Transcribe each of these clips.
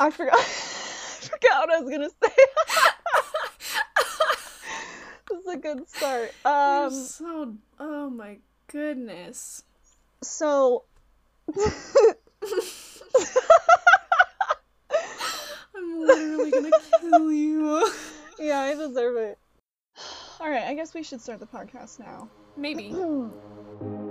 I forgot. I forgot what I was gonna say. this is a good start. Um, so. Oh my goodness. so I'm literally gonna kill you. yeah, I deserve it. All right, I guess we should start the podcast now. Maybe.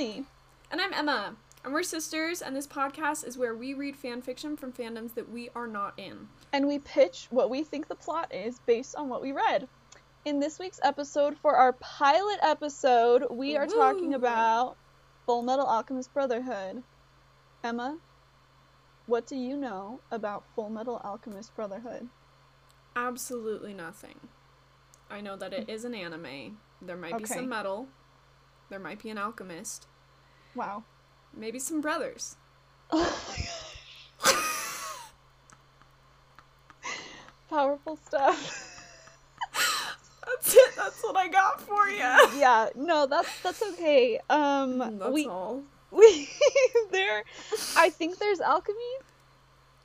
Hi, And I'm Emma. And we're sisters, and this podcast is where we read fan fiction from fandoms that we are not in. and we pitch what we think the plot is based on what we read. In this week's episode, for our pilot episode, we are talking about Full Metal Alchemist Brotherhood. Emma, what do you know about Full Metal Alchemist Brotherhood? Absolutely nothing. I know that it is an anime. There might be some metal. There might be an alchemist. Wow. Maybe some brothers. Oh my gosh. Powerful stuff. That's it. That's what I got for you. yeah, no, that's that's okay. Um That's we all. we there I think there's alchemy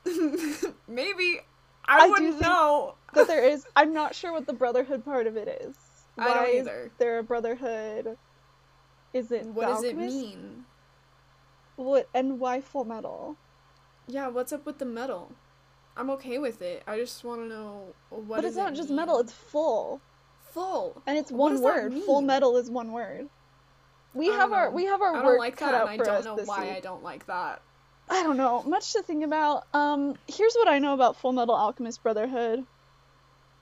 Maybe. I I, wouldn't know. that there is. I'm not sure what the brotherhood part of it is. I don't Why is there a brotherhood? Is it What does it mean? What and why full metal? Yeah, what's up with the metal? I'm okay with it. I just want to know what. but it's does it not just mean? metal. It's full, full. and it's one word. Full metal is one word. We have don't our we have our I work don't like cut that, out and for I don't us know this why week. I don't like that. I don't know. Much to think about. Um, here's what I know about Full Metal Alchemist Brotherhood.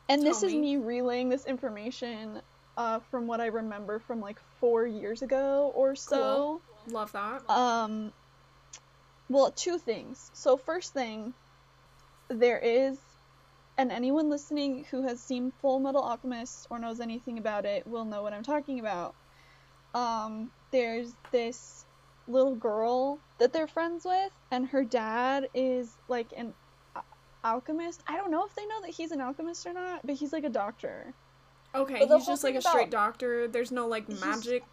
And this Tell is me. me relaying this information uh, from what I remember from like four years ago or so. Cool. Love that. Um, well, two things. So, first thing, there is, and anyone listening who has seen Full Metal Alchemist or knows anything about it will know what I'm talking about. Um, there's this little girl that they're friends with, and her dad is like an alchemist. I don't know if they know that he's an alchemist or not, but he's like a doctor. Okay, but he's just like a straight doctor. There's no like magic.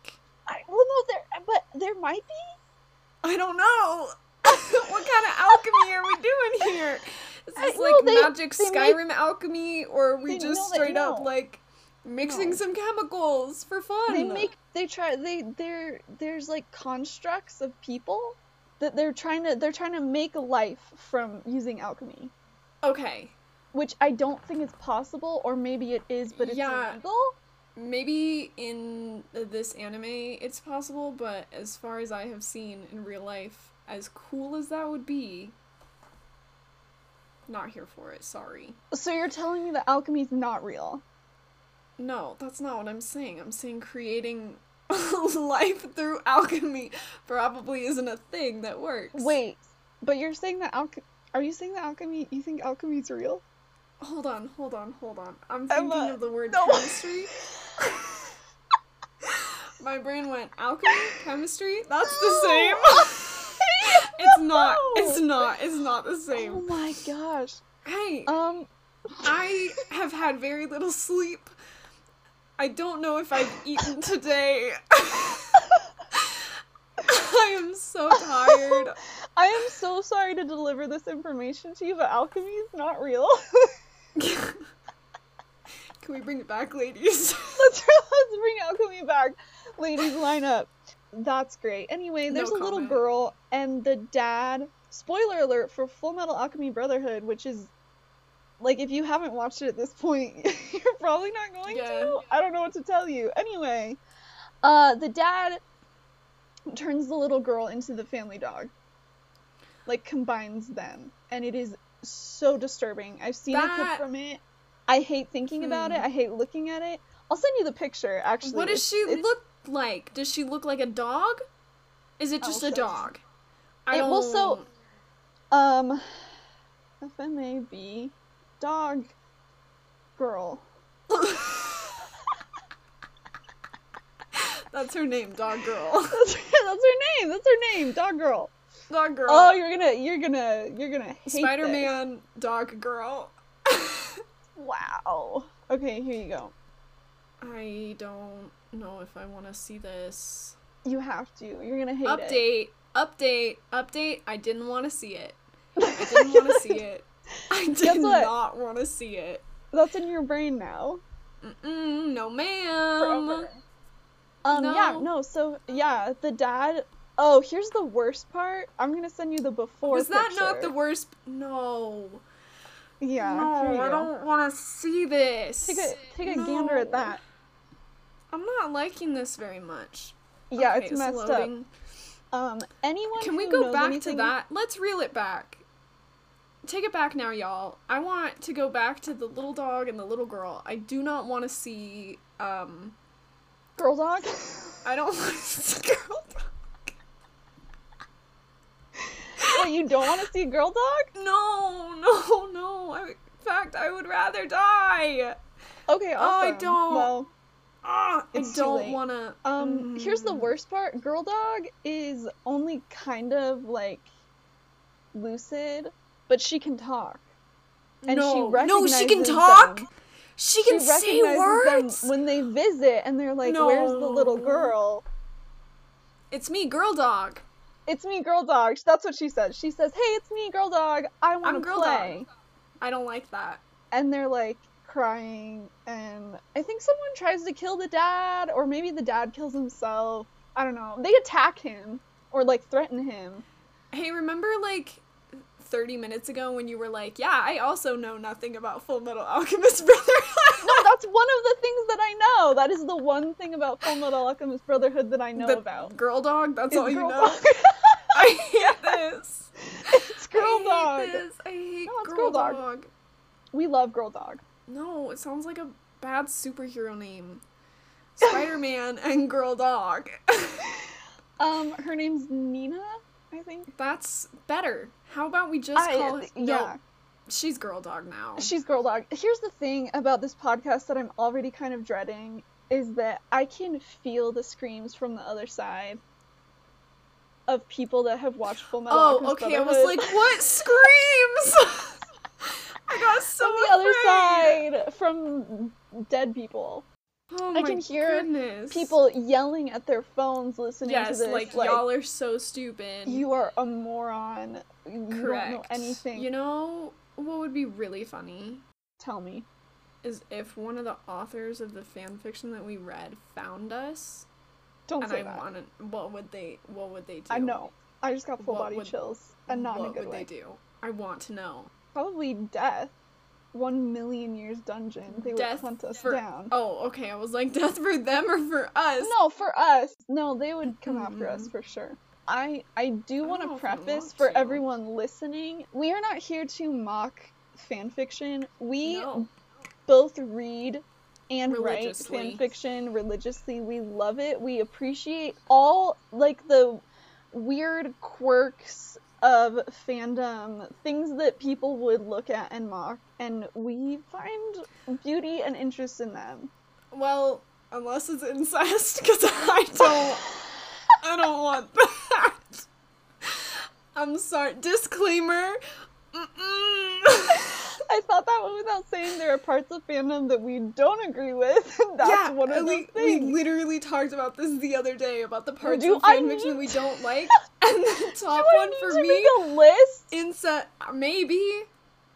I well, no, there, but there might be. I don't know. what kind of alchemy are we doing here? Is I- this no, like they- magic they make- Skyrim alchemy, or are we just no, straight up no. like mixing No. some chemicals for fun? they make they try they there there's like constructs of people that they're trying to they're trying to make life from using alchemy Okay, which i don't think is possible or maybe it is but it's Yeah. illegal maybe in uh, this anime it's possible, but as far as I have seen in real life, as cool as that would be, not here for it. Sorry. so you're telling me that alchemy is not real No, that's not what I'm saying. I'm saying creating life through alchemy probably isn't a thing that works. wait but you're saying that alchemy are you saying that alchemy you think alchemy is real Hold on, hold on, hold on. I'm thinking Emma, of the word no. chemistry. My brain went alchemy, chemistry. That's the same. it's not. It's not. It's not the same. oh my gosh Hey, um I have had very little sleep. I don't know if I've eaten today. I am so tired. i am so sorry to deliver this information to you but alchemy is not real Can we bring it back, ladies? let's let's bring alchemy back. Ladies, line up. That's great. Anyway, No there's a little girl and the dad. Spoiler alert for Full Metal Alchemy Brotherhood, which is like if you haven't watched it at this point, you're probably not going Yeah. to. I don't know what to tell you. Anyway, uh, the dad turns the little girl into the family dog. Like combines them, and it is so disturbing. I've seen a clip from it. I hate thinking about Hmm. it. I hate looking at it. I'll send you the picture. Actually, What does It's- she it's- look like? Does she look like a dog? Is it just show a dog? I It don't. will so- Um, FMAB, dog, girl. That's her name, dog girl. That's her, that's her name. That's her name. Dog girl. Dog girl. Oh, you're gonna, you're gonna, you're gonna hate Spider Man dog girl. Wow. Okay, here you go. I don't know if I want to see this. You have to. You're gonna hate it. Update, update, update. I didn't want to see it. I didn't want to see it. I did not want to see it. That's in your brain now. Mm-mm, no, ma'am. Forever. Um, yeah, No. no, so, yeah, the dad. Oh, here's the worst part. I'm gonna send you the before Was that not the worst? No. Yeah, no, I don't want to see this. Take a, take a gander at that. I'm not liking this very much. Yeah, Okay, it's messed loading. up. Um, anyone Can we go back anything- to that? Let's reel it back. Take it back now, y'all. I want to go back to the little dog and the little girl. I do not want to see. Um, Girl dog? I don't want to see girl. dog. Wait, you don't want to see girl dog? No, no, no. I, in fact, I would rather die. Okay, Oh, I don't. Well, Ah, I don't want to. Um, here's the worst part. Girl Dog is only kind of like lucid, but she can talk. And no, she no, she can talk. them. She can she say words. them when they visit, and they're like, "Where's the little girl?" It's me, girl dog. It's me, Girl Dog. That's what she says. She says, "Hey, it's me, Girl Dog. I want to play." I don't like that. And they're like crying, and I think someone tries to kill the dad, or maybe the dad kills himself. I don't know. They attack him or like threaten him. Hey, remember like 30 minutes ago when you were like, yeah, I also know nothing about Full Metal Alchemist Brotherhood? No, that's one of the things that I know. That is the one thing about Full Metal Alchemist Brotherhood that I know The about. Girl dog, that's all you know. I hate this. it's Girl I hate Dog. this. I hate No, it's girl, Girl Dog. dog. We love Girl Dog. No, it sounds like a bad superhero name. Spider Man and Girl Dog. Um, her name's Nina, I think. That's better. How about we just I- call yeah. No, she's Girl Dog now. She's Girl Dog. Here's the thing about this podcast that I'm already kind of dreading is that I can feel the screams from the other side of people that have watched Full Metal Oh, Alchemist okay. I was like, what screams? I got so from the afraid. other side from dead people. Oh I can hear goodness. People yelling at their phones listening Yes, to this. like, y'all are so stupid. you are a moron. You Correct. don't know anything. You know what would be really funny Tell me. is if one of the authors of the fan fiction that we read found us, Don't and say I that. What would they? What would they do? I know. I just got full What body would- chills, and not in a good way. What would they do? I want to know. Probably death. One million years dungeon. They would Death hunt us for- down. Oh, okay. I was like, death for them or for us? No, for us. No, they would come hmm. after us for sure. I I do want to know if I preface for to. everyone listening, we are not here to mock fan fiction. We No. both read and write fan fiction religiously. We love it. We appreciate all like the weird quirks of fandom, things that people would look at and mock, and we find beauty and interest in them. Well, unless it's incest, because I don't. I don't want that. I'm sorry. Disclaimer. I thought that went without saying there are parts of fandom that we don't agree with. and That's yeah, one of we, those we literally talked about this the other day about the parts Do of fanfiction need- we don't like, and the top Do I one need for to me, make a list? incest. Maybe.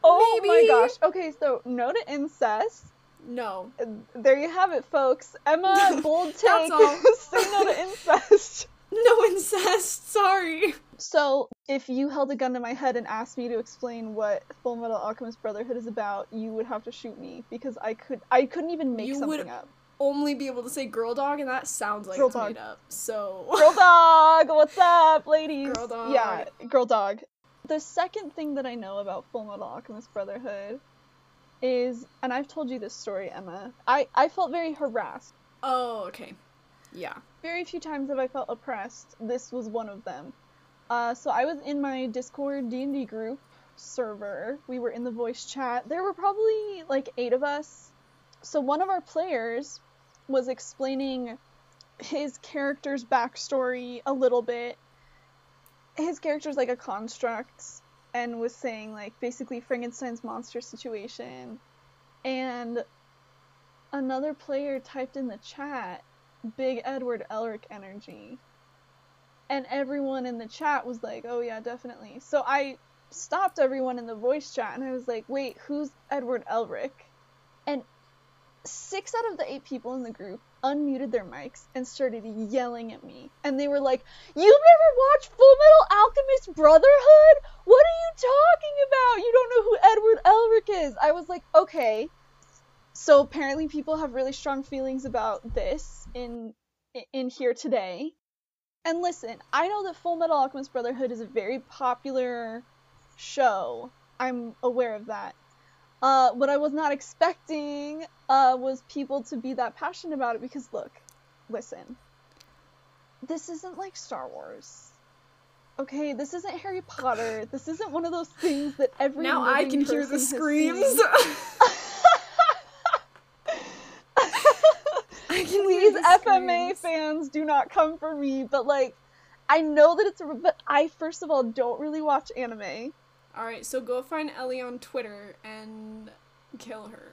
Oh my gosh. Okay, so no to incest. No. There you have it, folks. Emma, bold take. That's all. Say no to incest. No incest. Sorry. So, if you held a gun to my head and asked me to explain what Full Metal Alchemist Brotherhood is about, you would have to shoot me because I could I couldn't even make You something would- up. Only be able to say girl dog, and that sounds like Girl it's dog. made up. So. Girl dog, what's up, ladies? Girl dog. Yeah, girl dog. The second thing that I know about Full Metal Alchemist Brotherhood is, and I've told you this story, Emma. I I felt very harassed. Oh, okay. Yeah. Very few times have I felt oppressed. This was one of them. Uh, so I was in my Discord D and D group server. We were in the voice chat. There were probably like eight of us. So one of our players was explaining his character's backstory a little bit. his character's like a construct and was saying like basically Frankenstein's monster situation. And another player typed in the chat big Edward Elric energy. And everyone in the chat was like, "Oh yeah, definitely." So I stopped everyone in the voice chat and I was like, "Wait, who's Edward Elric?" And six out of the eight people in the group unmuted their mics and started yelling at me. And they were like, You've never watched Full Metal Alchemist Brotherhood? What are you talking about? You don't know who Edward Elric is. I was like, Okay. So apparently people have really strong feelings about this in in here today. And listen, I know that Full Metal Alchemist Brotherhood is a very popular show. I'm aware of that. Uh, what I was not expecting uh, was people to be that passionate about it because, look, listen, this isn't like Star Wars. Okay, this isn't Harry Potter. This isn't one of those things that every now I can hear the screams. Please, FMA fans, do not come for me. But like, I know that it's a. But I first of all don't really watch anime. All right, so go find Ellie on Twitter and kill her.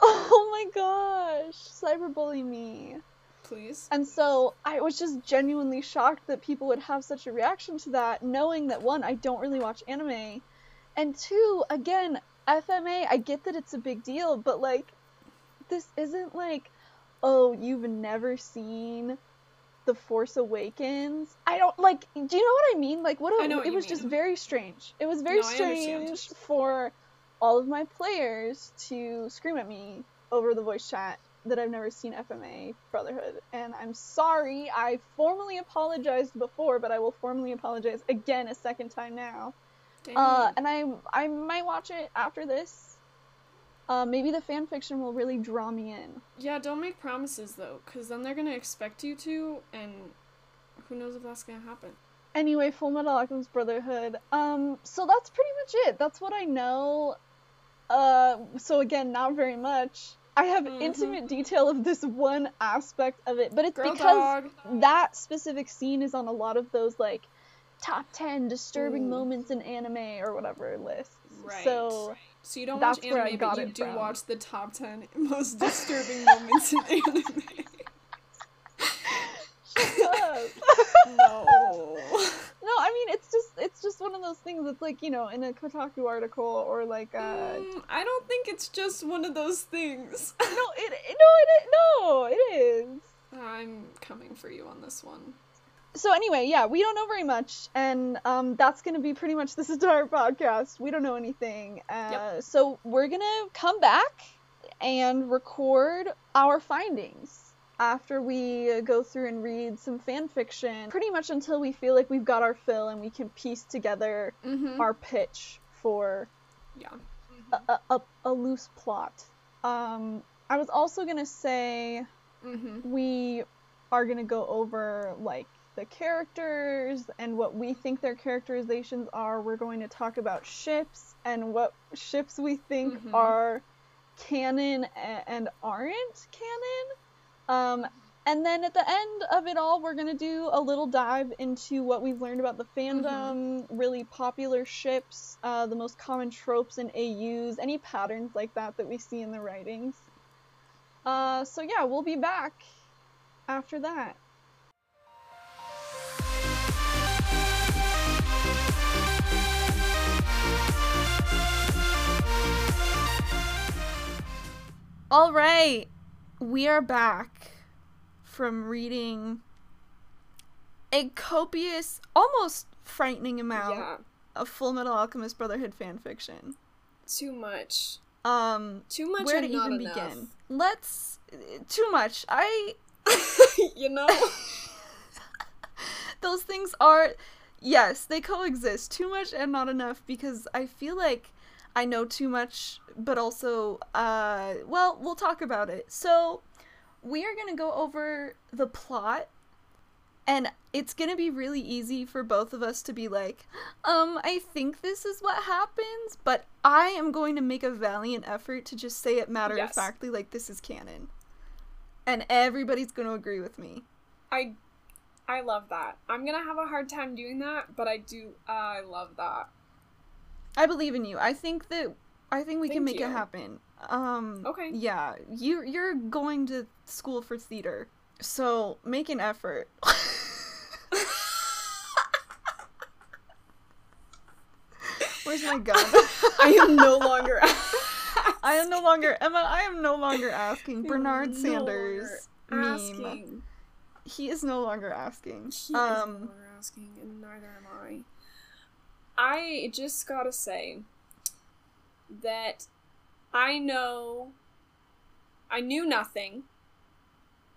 Oh my gosh, cyberbully me. Please. And so I was just genuinely shocked that people would have such a reaction to that, knowing that one, I don't really watch anime, and two, again, FMA, I get that it's a big deal, but like, this isn't like, oh, you've never seen The Force Awakens. I don't like. Do you know what I mean? Like, what? A, I know what it was just very strange. It was very No, strange for all of my players to scream at me over the voice chat that I've never seen FMA Brotherhood, and I'm sorry. I formally apologized before, but I will formally apologize again a second time now. Uh, and I I might watch it after this. Uh, maybe the fan fiction will really draw me in. yeah, don't make promises though, because then they're gonna expect you to, and who knows if that's gonna happen. Anyway, Full Metal Alchemist Brotherhood. Um, so that's pretty much it. That's what I know. Uh, so again, not very much. I have Mhm. intimate detail of this one aspect of it, but it's Girl because dog. that specific scene is on a lot of those like top 10 disturbing Ooh. moments in anime or whatever lists. Right. So So you don't That's watch anime, but you do from. watch the top ten most disturbing moments in anime. No. No, I mean it's just it's just one of those things that's like, you know, in a Kotaku article or like uh Mm, I don't think it's just one of those things. No, it, it no it no, it is. I'm coming for you on this one. So anyway, yeah, we don't know very much and um that's going to be pretty much this entire podcast. We don't know anything. Uh Yep. so we're going to come back and record our findings after we go through and read some fan fiction pretty much until we feel like we've got our fill and we can piece together Mm-hmm. our pitch for Yeah. a, a, a, a loose plot. Um, I was also gonna say Mm-hmm. we are gonna go over like the characters and what we think their characterizations are. We're going to talk about ships and what ships we think Mhm. are canon and aren't canon. Um, and then at the end of it all, we're gonna do a little dive into what we've learned about the fandom, really popular ships, uh, the most common tropes and AUs, any patterns like that that we see in the writings. Uh, so yeah, we'll be back after that. All right, we are back from reading a copious, almost frightening amount Yeah. of Full Metal Alchemist Brotherhood fan fiction. Too much. Um, Too much where to even enough. begin? Let's. Too much. I. you know? Those things are. Yes, they coexist. Too much and not enough because I feel like I know too much, but also, uh, well, we'll talk about it. So, we are going to go over the plot, and it's going to be really easy for both of us to be like, um, I think this is what happens, but I am going to make a valiant effort to just say it matter of Yes. factly like this is canon. And everybody's going to agree with me. I I love that. I'm gonna have a hard time doing that, but I do. Uh, I love that. I believe in you. I think that I think we can make you. it happen. Um Okay. Yeah, you you're going to school for theater. So, make an effort. Where's my gun? I am no longer. I am no longer Emma, I am no longer asking Bernard no Sanders meme. asking. He is no longer asking. He is um no longer asking, and neither am I. I just gotta say that I know. I knew nothing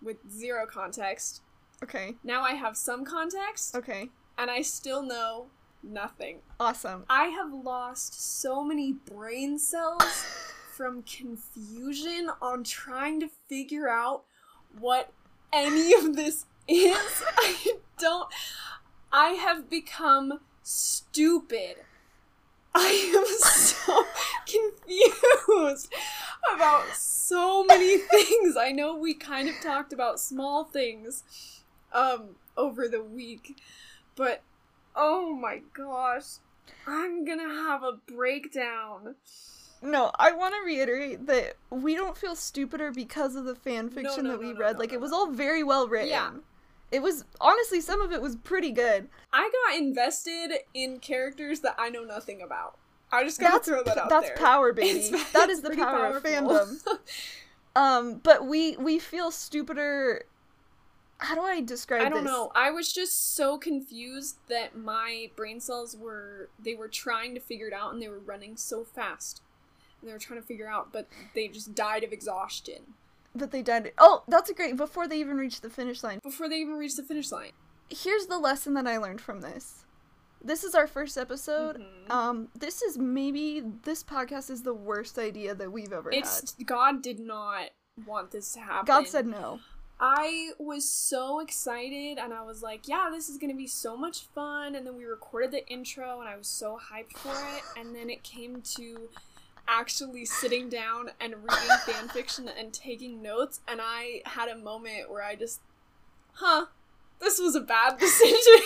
with zero context. okay. Now I have some context, Okay. and I still know nothing. Awesome. I have lost so many brain cells from confusion on trying to figure out what any of this is. I don't. I have become stupid. I am so confused about so many things. I know we kind of talked about small things um over the week, but oh my gosh, I'm gonna have a breakdown. No, I want to reiterate that we don't feel stupider because of the fan fiction no, that we no, no, read. no, like no, it was no. all very well written. Yeah. It was honestly some of it was pretty good. I got invested in characters that I know nothing about. I just gotta That's throw that out that's there. power, baby. It's- that is the power of powerful. fandom. Um, but we we feel stupider. How do I describe it? I don't this? know. I was just so confused that my brain cells were they were trying to figure it out and they were running so fast. And they were trying to figure out, but they just died of exhaustion But they died. Oh, that's a great. Before they even reached the finish line. before they even reached the finish line. Here's the lesson that I learned from this. This is our first episode. Mhm. Um, this is maybe this podcast is the worst idea that we've ever It's God did not want this to happen. God said no. I was so excited and I was like, yeah, this is going to be so much fun. And then we recorded the intro and I was so hyped for it. And then it came to actually sitting down and reading fan fiction and taking notes. And I had a moment where I just, huh, this was a bad decision.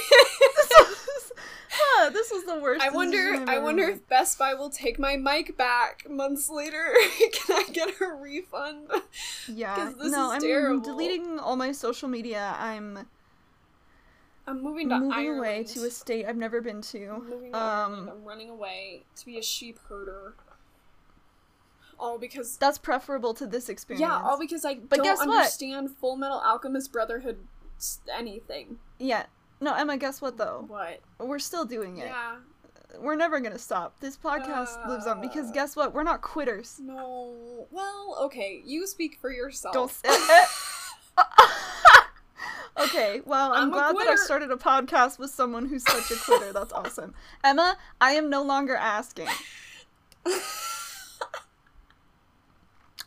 Huh, this was the worst. I wonder. I wonder made. if Best Buy will take my mic back months later. Can I get a refund? Yeah. this no, I'm terrible. deleting all my social media. I'm I'm moving to moving Ireland. away to a state I've never been I'm to. Um, I'm running away to be a sheep herder. All because That's preferable to this experience. yeah, all because I But don't guess what? understand Full Metal Alchemist Brotherhood anything. yeah. No, Emma. Guess what though? What? We're still doing it. Yeah. We're never gonna stop. This podcast lives on because Uh. guess what? We're not quitters. No. Well, okay. You speak for yourself. Don't. okay. Well, I'm, I'm glad that I started a podcast with someone who's such a quitter. That's awesome. Emma, I am no longer asking.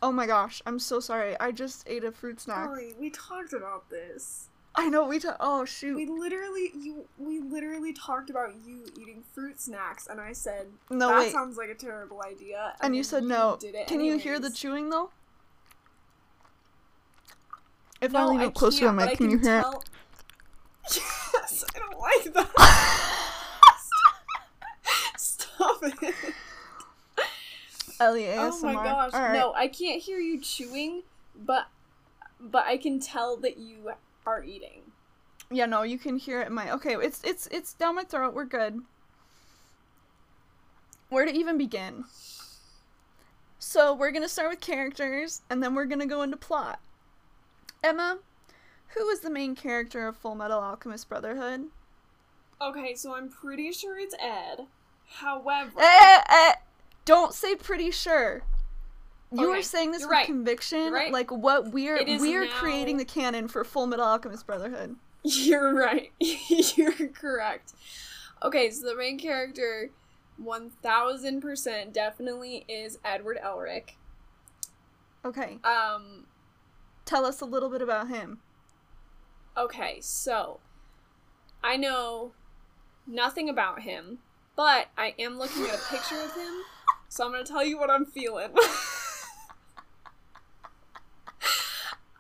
Oh my gosh, I'm so sorry. I just ate a fruit snack. Sorry, we talked about this. I know we. talked. oh shoot. We literally you we literally talked about you eating fruit snacks and I said no that wait. sounds like a terrible idea. and you then said no. Did it Can you hear the chewing though? If no, I lean up closer to the mic, I can you hear it? Yes, I don't like that. Stop it. Ellie Oh my gosh. All right. No, I can't hear you chewing, but but I can tell that you are eating. Yeah, no, you can hear it in my. Okay, it's it's it's down my throat. We're good. Where to even begin? So we're gonna start with characters, and then we're gonna go into plot. Emma, who is the main character of Full Metal Alchemist Brotherhood? Okay, so I'm pretty sure it's Ed. However, Eh, eh, don't say pretty sure. You are saying this you're with right. conviction, right. like what we're we're now- creating the canon for Full Metal Alchemist Brotherhood. You're right. You're correct. Okay, so the main character, 1000% definitely is Edward Elric. Okay, Um, tell us a little bit about him. okay, so I know nothing about him, but I am looking at a picture of him, so I'm gonna tell you what I'm feeling.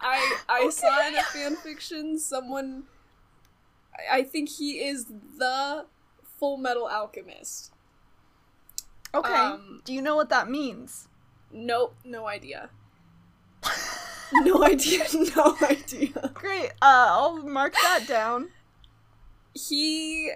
I I saw in a fan fiction someone I think he is the Full Metal Alchemist. Okay. Um, Do you know what that means? Nope, no idea. no idea, no idea. Great. Uh, I'll mark that down. He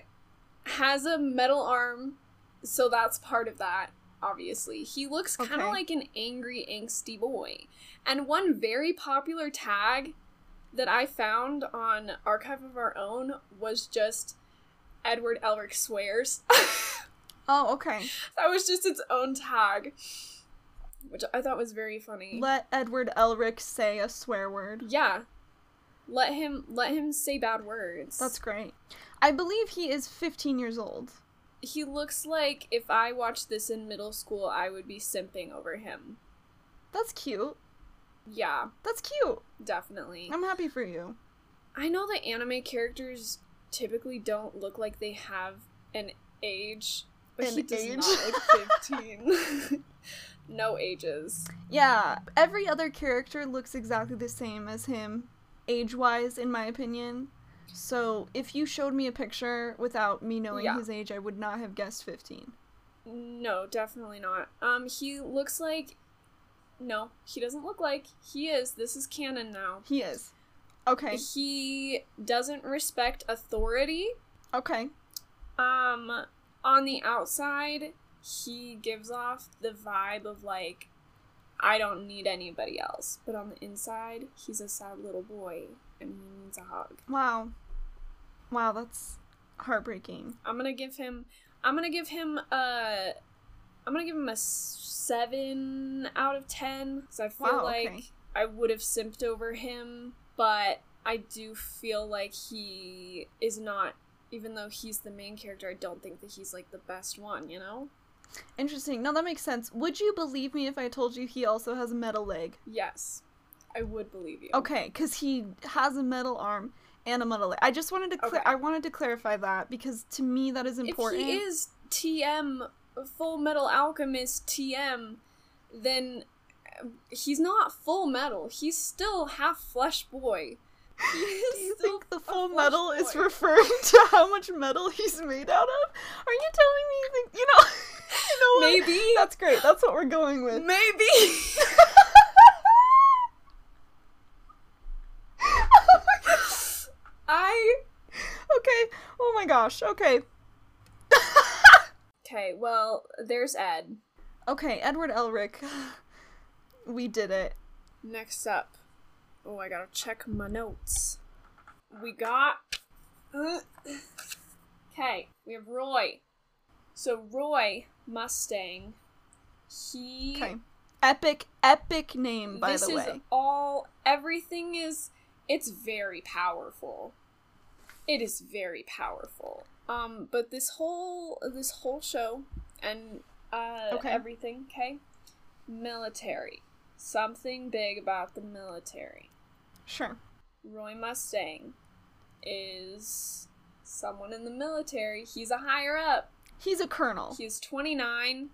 has a metal arm, so that's part of that, obviously. He looks kind of Okay. like an angry, angsty boy. And one very popular tag that I found on Archive of Our Own was just Edward Elric swears. Oh, okay. that was just its own tag, which I thought was very funny. Let Edward Elric say a swear word. yeah. Let him let him say bad words. That's great. I believe he is 15 years old. He looks like if I watched this in middle school, I would be simping over him. That's cute. Yeah, That's cute. definitely. I'm happy for you. I know that anime characters typically don't look like they have an age, but An he does age? not look 15. no ages. Yeah, every other character looks exactly the same as him, age wise, in my opinion. So if you showed me a picture without me knowing Yeah. his age, I would not have guessed 15. No, definitely not. Um, he looks like. No, he doesn't look like. He is. This is canon now. He is. Okay. He doesn't respect authority. Okay. Um, on the outside, he gives off the vibe of like, I don't need anybody else. But on the inside, he's a sad little boy and he needs a hug. Wow. Wow, that's heartbreaking. I'm gonna give him. I'm gonna give him a. I'm gonna give him a seven out of ten. Cause I feel Wow, like okay. I would have simped over him, but I do feel like he is not. Even though he's the main character, I don't think that he's like the best one. You know. Interesting. Now that makes sense. Would you believe me if I told you he also has a metal leg? Yes, I would believe you. Okay, because he has a metal arm and a. I just wanted to clear. Okay. I wanted to clarify that because to me that is important. If he is TM Full Metal Alchemist TM, then uh, he's not full metal. He's still half flesh boy. Do you think the full metal is referring to how much metal he's made out of? Are you telling me you think you know? you know what? Maybe. That's great. That's what we're going with. Maybe. I. okay. Oh my gosh. Okay. Okay, well, there's Ed. Okay, Edward Elric. We did it. Next up. Oh, I gotta check my notes. We got. Okay, we have Roy. So, Roy Mustang. He. Okay. Epic, epic name, by this the is way. all. Everything is. It's very powerful. It is very powerful. Um, but this whole this whole show and uh Okay. everything, okay? Military. Something big about the military. Sure. Roy Mustang is someone in the military. He's a higher up. He's a colonel. He's 29.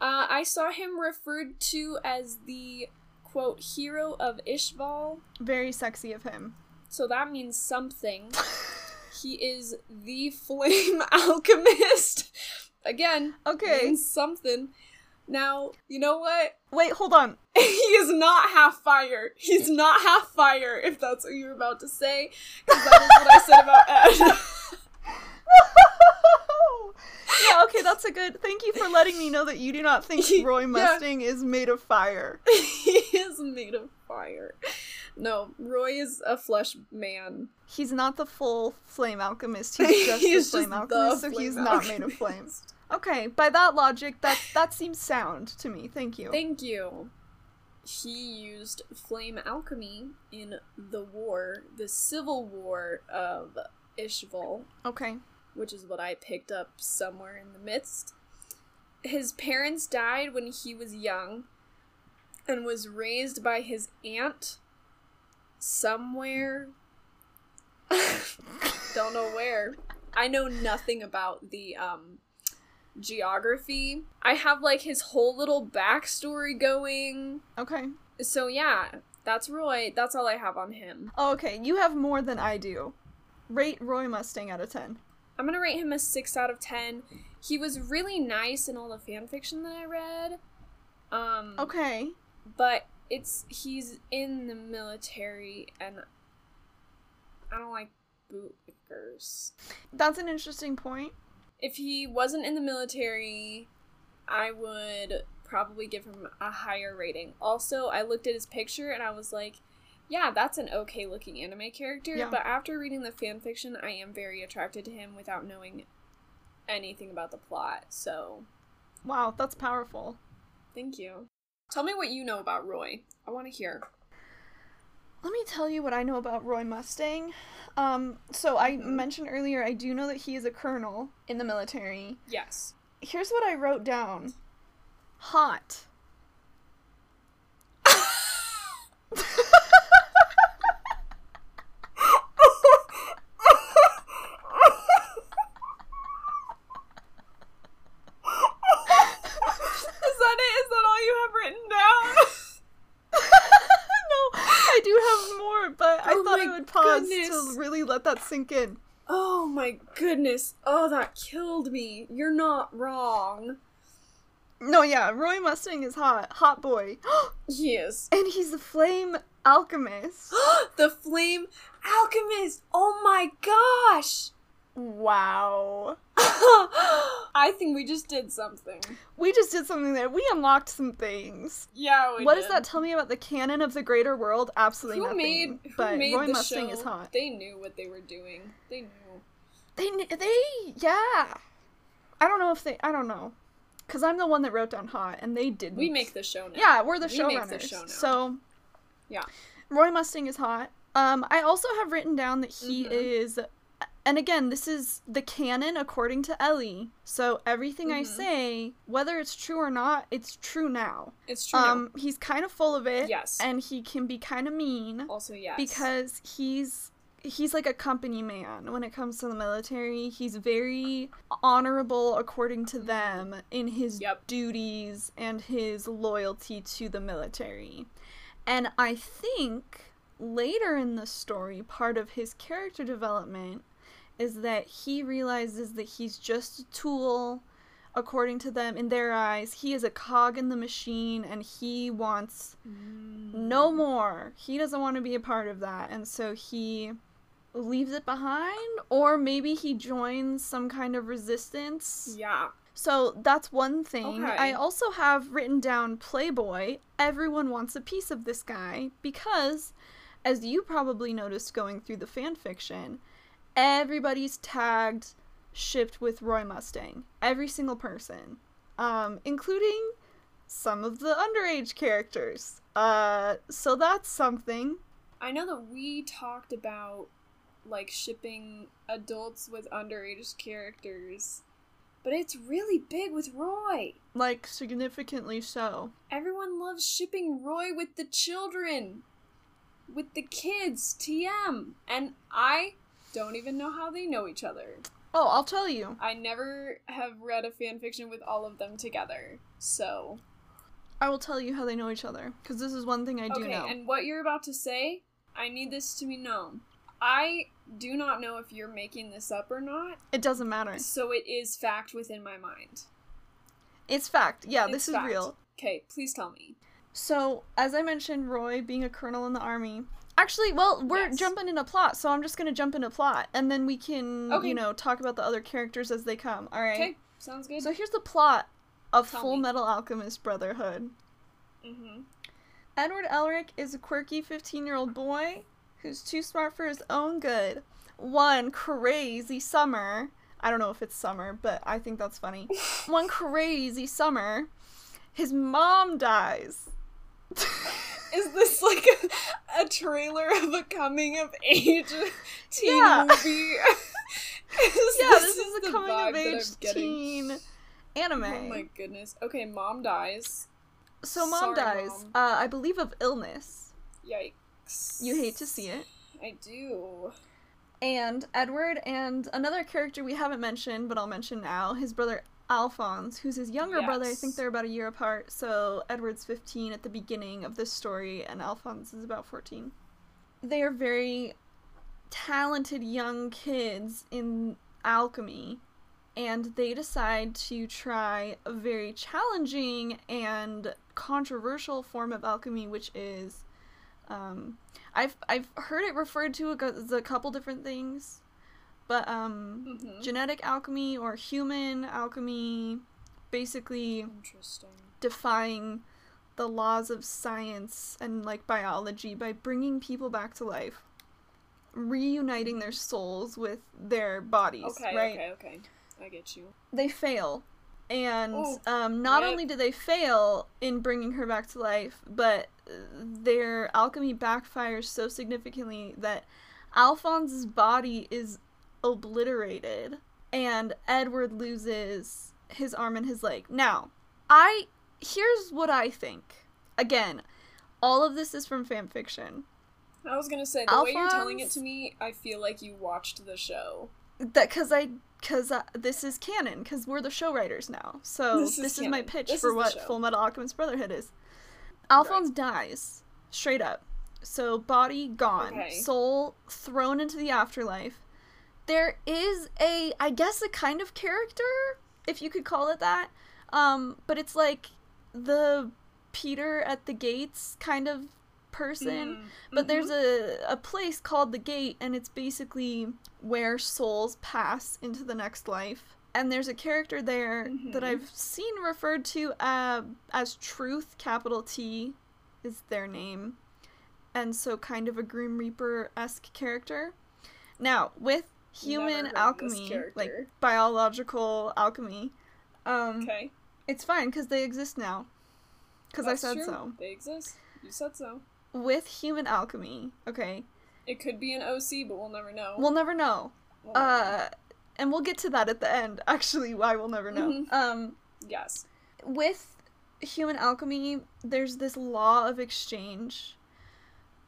Uh, I saw him referred to as the quote hero of Ishval, Very sexy of him. so that means something. he is the flame alchemist. Again, Okay. means something. Now, you know what? Wait, hold on. he is not half fire. He's not half fire, if that's what you're about to say. Because that is what I said about Ed. yeah, okay, that's a good. Thank you for letting me know that you do not think Roy Yeah. Mustang is made of fire. he is made of fire. No, Roy is a flesh man. He's not the full flame alchemist. He's just He's the flame just alchemist, the so he's flame not made of flames. Okay, by that logic, that that seems sound to me. Thank you. Thank you. He used flame alchemy in the war, the civil war of Ishval, okay. which is what I picked up somewhere in the midst. His parents died when he was young and was raised by his aunt somewhere. Don't know where. I know nothing about the um geography. I have like his whole little backstory going. Okay. So yeah, that's Roy. That's all I have on him. Oh, okay. You have more than I do. Rate Roy Mustang out of 10. I'm gonna rate him a six out of ten. He was really nice in all the fan fiction that I read. Um, Okay. but it's he's in the military, and I don't like bootlickers. That's an interesting point. If he wasn't in the military, I would probably give him a higher rating. Also, I looked at his picture and I was like, yeah, that's an okay looking anime character, Yeah. but after reading the fan fiction, I am very attracted to him without knowing anything about the plot. So, Wow, that's powerful. thank you. Tell me what you know about Roy. I want to hear. Let me tell you what I know about Roy Mustang. Um, so I Mhm. mentioned earlier, I do know that he is a colonel in the military. Yes. Here's what I wrote down. Hot. Is that it? Is that all you have written down? no, I do have more, but I Oh thought I my would pause goodness. to really let that sink in. Oh my goodness. Oh, that killed me. You're not wrong. No, yeah, Roy Mustang is hot. Hot boy. He is. and he's a flame alchemist. the flame alchemist. Oh my gosh. wow. I think we just did something. We just did something there. We unlocked some things. Yeah, we what did. does that tell me about the canon of the greater world? Absolutely Who nothing. made who but made Roy the Mustang show? is hot. They knew what they were doing. They knew. They they yeah. I don't know if they I don't know. Cuz I'm the one that wrote down hot and they didn't. We make the show now. Yeah, we're the We showrunners. show. So Yeah. Roy Mustang is hot. Um I also have written down that he Mhm. is and again, this is the canon according to Ellie. So everything I Mhm. say, whether it's true or not, it's true now. It's true. now. Um he's kind of full of it Yes. and he can be kind of mean. also, yes. because he's he's like a company man when it comes to the military. He's very honorable according to them in his Yep. duties and his loyalty to the military. And I think later in the story, part of his character development is that he realizes that he's just a tool according to them in their eyes. He is a cog in the machine and he wants Mm. no more. He doesn't want to be a part of that, and so he leaves it behind, or maybe he joins some kind of resistance. Yeah. So that's one thing. Okay. I also have written down Playboy. Everyone wants a piece of this guy because, as you probably noticed going through the fan fiction, everybody's tagged shipped with Roy Mustang. Every single person, um, including some of the underage characters. Uh, so that's something. I know that we talked about like shipping adults with underage characters, but it's really big with Roy. Like significantly so. Everyone loves shipping Roy with the children, with the kids, TM. And I don't even know how they know each other. Oh, I'll tell you. I never have read a fan fiction with all of them together. So, I will tell you how they know each other because this is one thing I do okay, know. and what you're about to say, I need this to be known. I do not know if you're making this up or not, It doesn't matter. so it is fact within my mind. It's fact. Yeah, It's this is fact. real. Okay, please tell me. So, as I mentioned, Roy being a colonel in the army. Actually, well, we're Yes. jumping into plot, so I'm just gonna jump into plot, and then we can, Okay. you know, talk about the other characters as they come. All right. Okay, sounds good. So here's the plot of Tell Full me. Metal Alchemist Brotherhood. mm-hmm. Edward Elric is a quirky 15 year old boy who's too smart for his own good. One crazy summer, I don't know if it's summer, but I think that's funny. One crazy summer, his mom dies. Is this like a, a trailer of a coming of age teen Yeah. movie? Is yeah, this, is the a coming of age teen anime. Oh my goodness. Okay, mom dies. so mom Sorry, dies, Mom. Uh, I believe of illness. Yikes. You hate to see it. I do. And Edward and another character we haven't mentioned, but I'll mention now, his brother Alphonse, who's his younger brother. I think they're about a year apart. So Edward's 15 at the beginning of this story, and Alphonse is about 14. They are very talented young kids in alchemy and they decide to try a very challenging and controversial form of alchemy which is um, I've I've heard it referred to as a couple different things but um, Mhm. genetic alchemy or human alchemy basically defying the laws of science and like biology by bringing people back to life reuniting their souls with their bodies Okay, right okay, okay. I get you. they fail and Ooh, um, not rip. only do they fail in bringing her back to life but their alchemy backfires so significantly that alphonse's body is obliterated and edward loses his arm and his leg. Now i here's what i think. Again all of this is from fan fiction. I was gonna say the way you're telling it to me, I feel like you watched the show. that because i because this is canon because we're the show writers now. So This this, is is, my pitch This for what full metal alchemist brotherhood is. Alphonse dies straight up. So body gone. Okay. soul thrown into the afterlife there is a i guess a kind of character if you could call it that um but it's like the peter at the gates kind of person Mm, but there's a, a place called the gate, and it's basically where souls pass into the next life. And there's a character there that Mhm. I've seen referred to uh, as Truth, capital T is their name. And so kind of a Grim Reaper esque character. Now, with human Never heard of this alchemy, like biological alchemy, um, Okay. it's fine because they exist now. Because I said true. so. They exist. You said so. With human alchemy, okay, It could be an OC, but we'll never know. we'll never know. We'll never know. Uh, and we'll get to that at the end. Actually, why we'll never know. Mhm. Um, yes. with human alchemy, there's this law of exchange.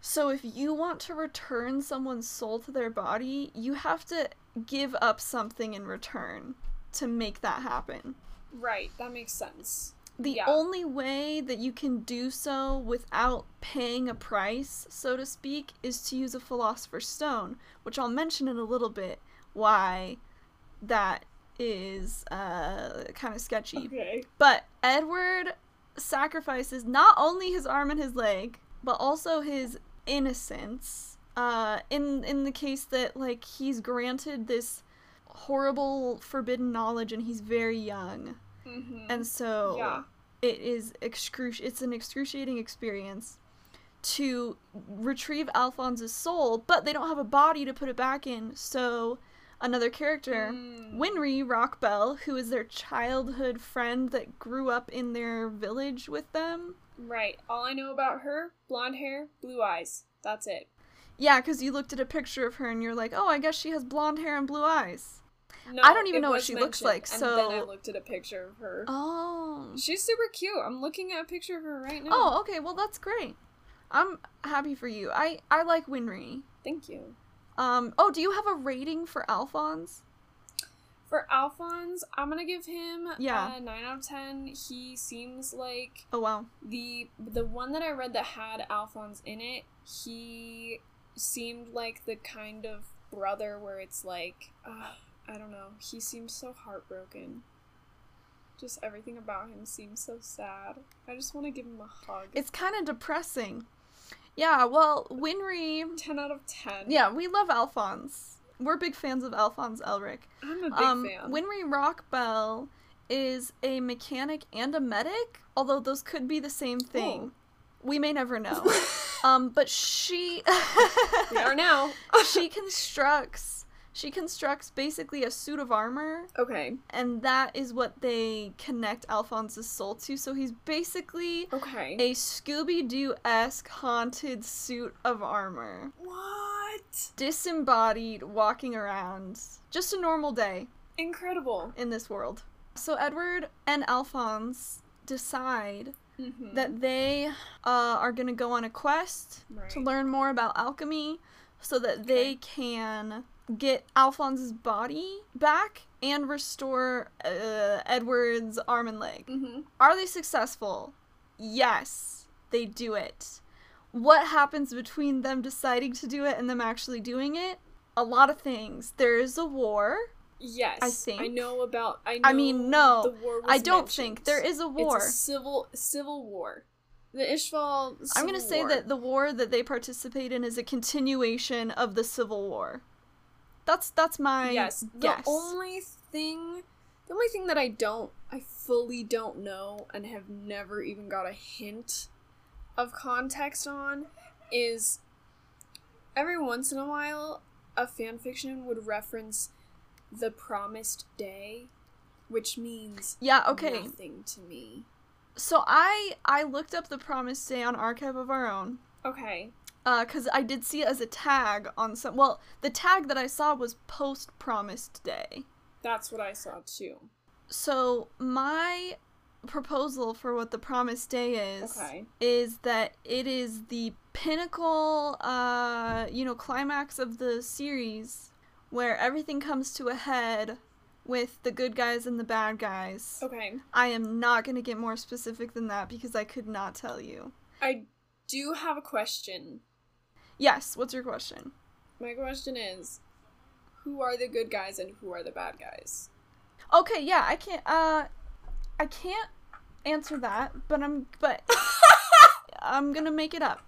So if you want to return someone's soul to their body, you have to give up something in return to make that happen. Right. That makes sense. The Yeah. only way that you can do so without paying a price, so to speak, is to use a philosopher's stone, which I'll mention in a little bit why that is uh, kind of sketchy. Okay. But Edward sacrifices not only his arm and his leg, but also his innocence. Uh, in in the case that like he's granted this horrible forbidden knowledge and he's very young, Mm-hmm. and so yeah. it is excruci- It's an excruciating experience to retrieve Alphonse's soul, but they don't have a body to put it back in. So another character. Mm. Winry Rockbell, who is their childhood friend that grew up in their village with them. Right. All I know about her: blonde hair, blue eyes. That's it. Yeah, because you looked at a picture of her and you're like, oh, I guess she has blonde hair and blue eyes. No, I don't even know what she looks like, And then I looked at a picture of her. Oh. She's super cute. I'm looking at a picture of her right now. Oh, okay, well, that's great. I'm happy for you. I, I like Winry. thank you. Um, oh, do you have a rating for Alphonse? For Alphonse, I'm gonna give him Yeah. a nine out of ten. He seems like Oh, wow. the the one that I read that had Alphonse in it. He seemed like the kind of brother where it's like, uh, I don't know. He seems so heartbroken. Just everything about him seems so sad. I just want to give him a hug. It's kind of depressing. Yeah, well, Winry. ten out of ten. Yeah, we love Alphonse. We're big fans of Alphonse Elric. I'm a big um, fan. Winry Rockbell is a mechanic and a medic, although those could be the same thing. We may never know. um, but she we are now. she constructs she constructs basically a suit of armor, Okay. and that is what they connect Alphonse's soul to. So he's basically Okay. a Scooby Doo esque haunted suit of armor, what? disembodied, walking around. Just a normal day. Incredible. in this world. So Edward and Alphonse decide Mm-hmm. that they uh, are going to go on a quest right. to learn more about alchemy so that they can get Alphonse's body back and restore uh, Edward's arm and leg. Mm-hmm. Are they successful? Yes, they do it. What happens between them deciding to do it and them actually doing it? a lot of things. There is a war. Yes, I think. I know about. I. Know I mean, no, the war was I don't mentioned. think there is a war. It's a civil civil war. The Ishval. I'm gonna say that the war that they participate in is a continuation of the Civil War. That's that's my yes. The only thing, the only thing that I don't, I fully don't know, and have never even got a hint of context on, is every once in a while a fan fiction would reference the promised day, which means yeah, okay. nothing to me. So I I looked up the Promised Day on Archive of Our Own. Okay. Uh, cause I did see it as a tag on some. Well, the tag that I saw was post Promised Day. That's what I saw too. So my proposal for what the Promised Day is Okay. is that it is the pinnacle, uh, you know, climax of the series where everything comes to a head with the good guys and the bad guys. Okay. I am not going to get more specific than that because I could not tell you. I do have a question. Yes, what's your question? My question is who are the good guys and who are the bad guys? Okay, yeah, I can't uh I can't answer that, but I'm but I'm going to make it up.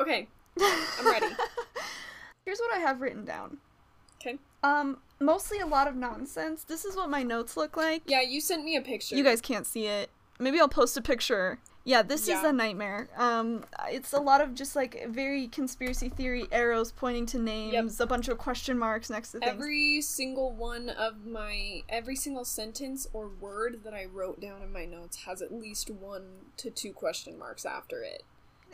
Okay, I'm ready. Here's what I have written down. Okay. Um mostly a lot of nonsense. This is what my notes look like. Yeah, you sent me a picture. You guys can't see it. Maybe I'll post a picture. Yeah, this is a nightmare. Um, it's a lot of just like very conspiracy theory arrows pointing to names, a bunch of question marks next to things. Every single one of my every single sentence or word that I wrote down in my notes has at least one to two question marks after it.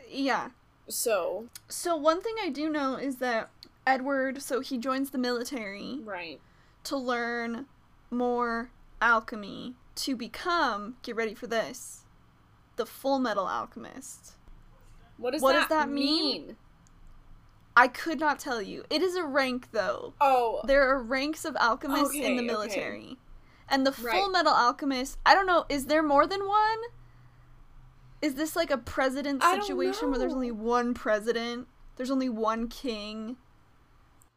Yeah. So, So one thing I do know is that Edward, so he joins the military right. to learn more alchemy to become. Get ready for this. The Full Metal Alchemist. What does What that, does that mean? mean? I could not tell you. It is a rank though. Oh, There are ranks of alchemists in Okay, the okay. military. And the full Right. metal alchemist, I don't know, is there more than one? Is this like a president situation where there's only one president? There's only one king?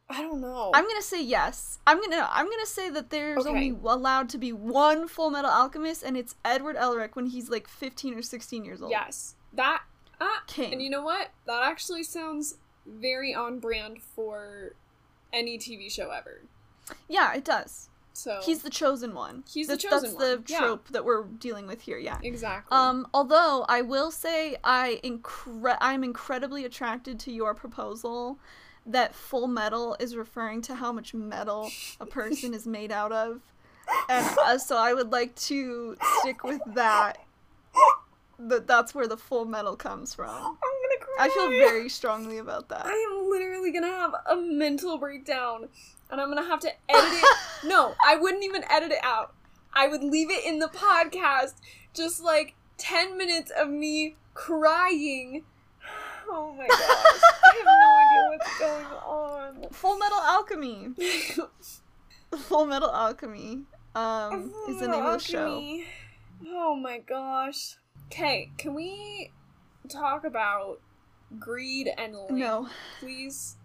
I don't know. I'm gonna say yes. I'm gonna I'm gonna say that there's Okay. only allowed to be one full metal alchemist, and it's Edward Elric when he's like 15 or 16 years old. Yes. That ah, King. And you know what? That actually sounds very on brand for any TV show ever. Yeah, it does. So He's the chosen one. He's the that's, chosen That's the one, yeah. trope that we're dealing with here. Yeah. exactly. Um, although I will say I incre- I'm incredibly attracted to your proposal that full metal is referring to how much metal a person is made out of. And uh, so I would like to stick with that. That that's where the full metal comes from. I'm gonna cry. I feel very strongly about that. I am literally gonna have a mental breakdown, and I'm gonna have to edit it. no, I wouldn't even edit it out. I would leave it in the podcast, just like ten minutes of me crying. Oh my gosh, I have no idea what's going on. Full Metal Alchemy. Full Metal Alchemy um is the name of the show. Alchemy. Oh my gosh. Okay, can we talk about greed and Ling, No. please?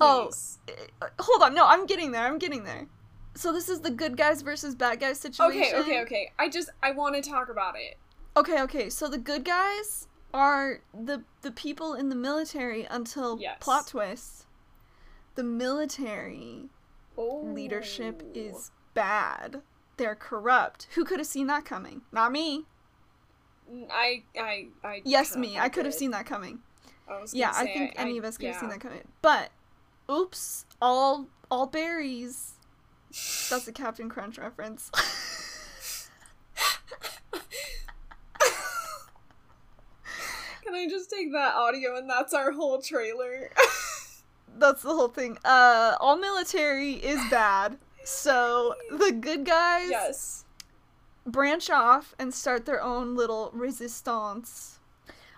Oh, Please. Uh, Hold on, no, I'm getting there. I'm getting there. So this is the good guys versus bad guys situation. Okay, okay, okay. I just I want to talk about it. Okay, okay. So the good guys are the the people in the military until Yes. plot twist. The military Oh. leadership is bad. They're corrupt. Who could have seen that coming? Not me. I I I. Yes, me. I could have seen that coming. I Yeah, I think any of us could have seen that coming. But oops, all all berries. That's a Captain Crunch reference. Can I just take that audio and that's our whole trailer? That's the whole thing. Uh, all military is bad. So the good guys yes. branch off and start their own little resistance.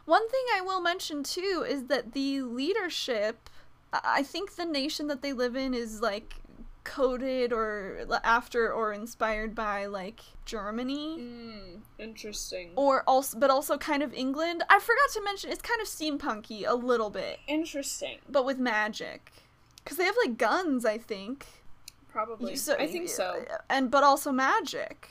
One thing I will mention too is that the leadership, I I think the nation that they live in is like coded or after or inspired by like Germany Mm, interesting. or also but also kind of England. I forgot to mention it's kind of steampunky a little bit, Interesting. but with magic. Because they have like guns, I think. Probably. So- I think so. And but also magic.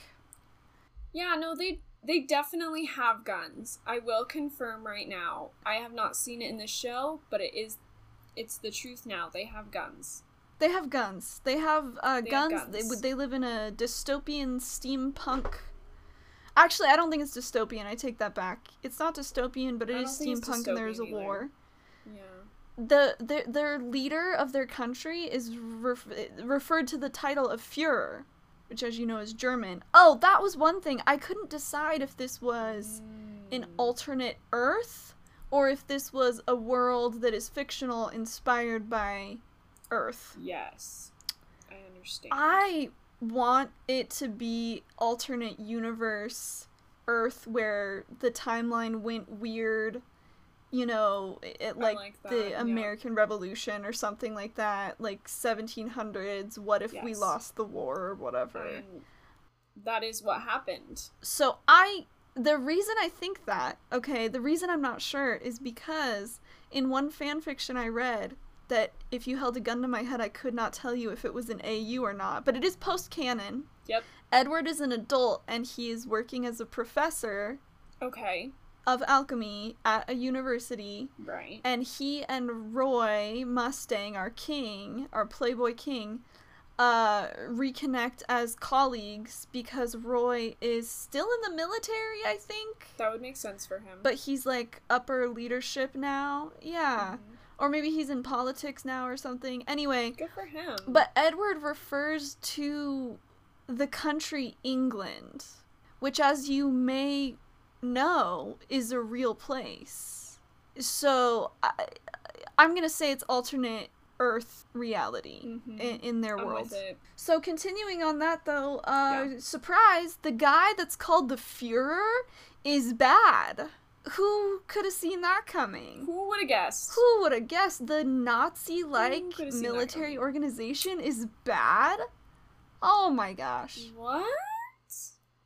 Yeah, no, they they definitely have guns. I will confirm right now. I have not seen it in the show, but it is it's the truth now. They have guns. They have guns. They have uh, They have guns. They. They live in a dystopian steampunk. Actually, I don't think it's dystopian. I take that back. It's not dystopian, but it is don't think it's steampunk, and there is a either. war. Yeah. the their their leader of their country is ref- referred to the title of Führer, which, as you know, is German. Oh, that was one thing. I couldn't decide if this was an Mm. alternate Earth or if this was a world that is fictional inspired by Earth. Yes. I understand. I want it to be alternate universe Earth where the timeline went weird. You know, it, like, like that, the yeah. American Revolution or something like that, like 1700s. What if we lost the war or whatever? And that is what happened. So I the reason I think that, okay, the reason I'm not sure is because in one fan fiction I read that if you held a gun to my head I could not tell you if it was an AU or not, but it is post canon. Yep. Edward is an adult and he is working as a professor Okay. of alchemy at a university Right. and he and Roy Mustang, our king, our Playboy king, uh, reconnect as colleagues because Roy is still in the military, I think. That would make sense for him. But he's like upper leadership now. Yeah. Mhm. Or maybe he's in politics now or something. Anyway, Good for him. but Edward refers to the country England, which, as you may know, is a real place. So I, I'm gonna say it's alternate Earth reality Mhm. in, in their I'm world. So continuing on that though, uh, Yeah. surprise, the guy that's called the Führer is bad. Who could have seen that coming? Who would have guessed? Who would have guessed the Nazi like coulda seen that military organization is bad? Oh my gosh. What?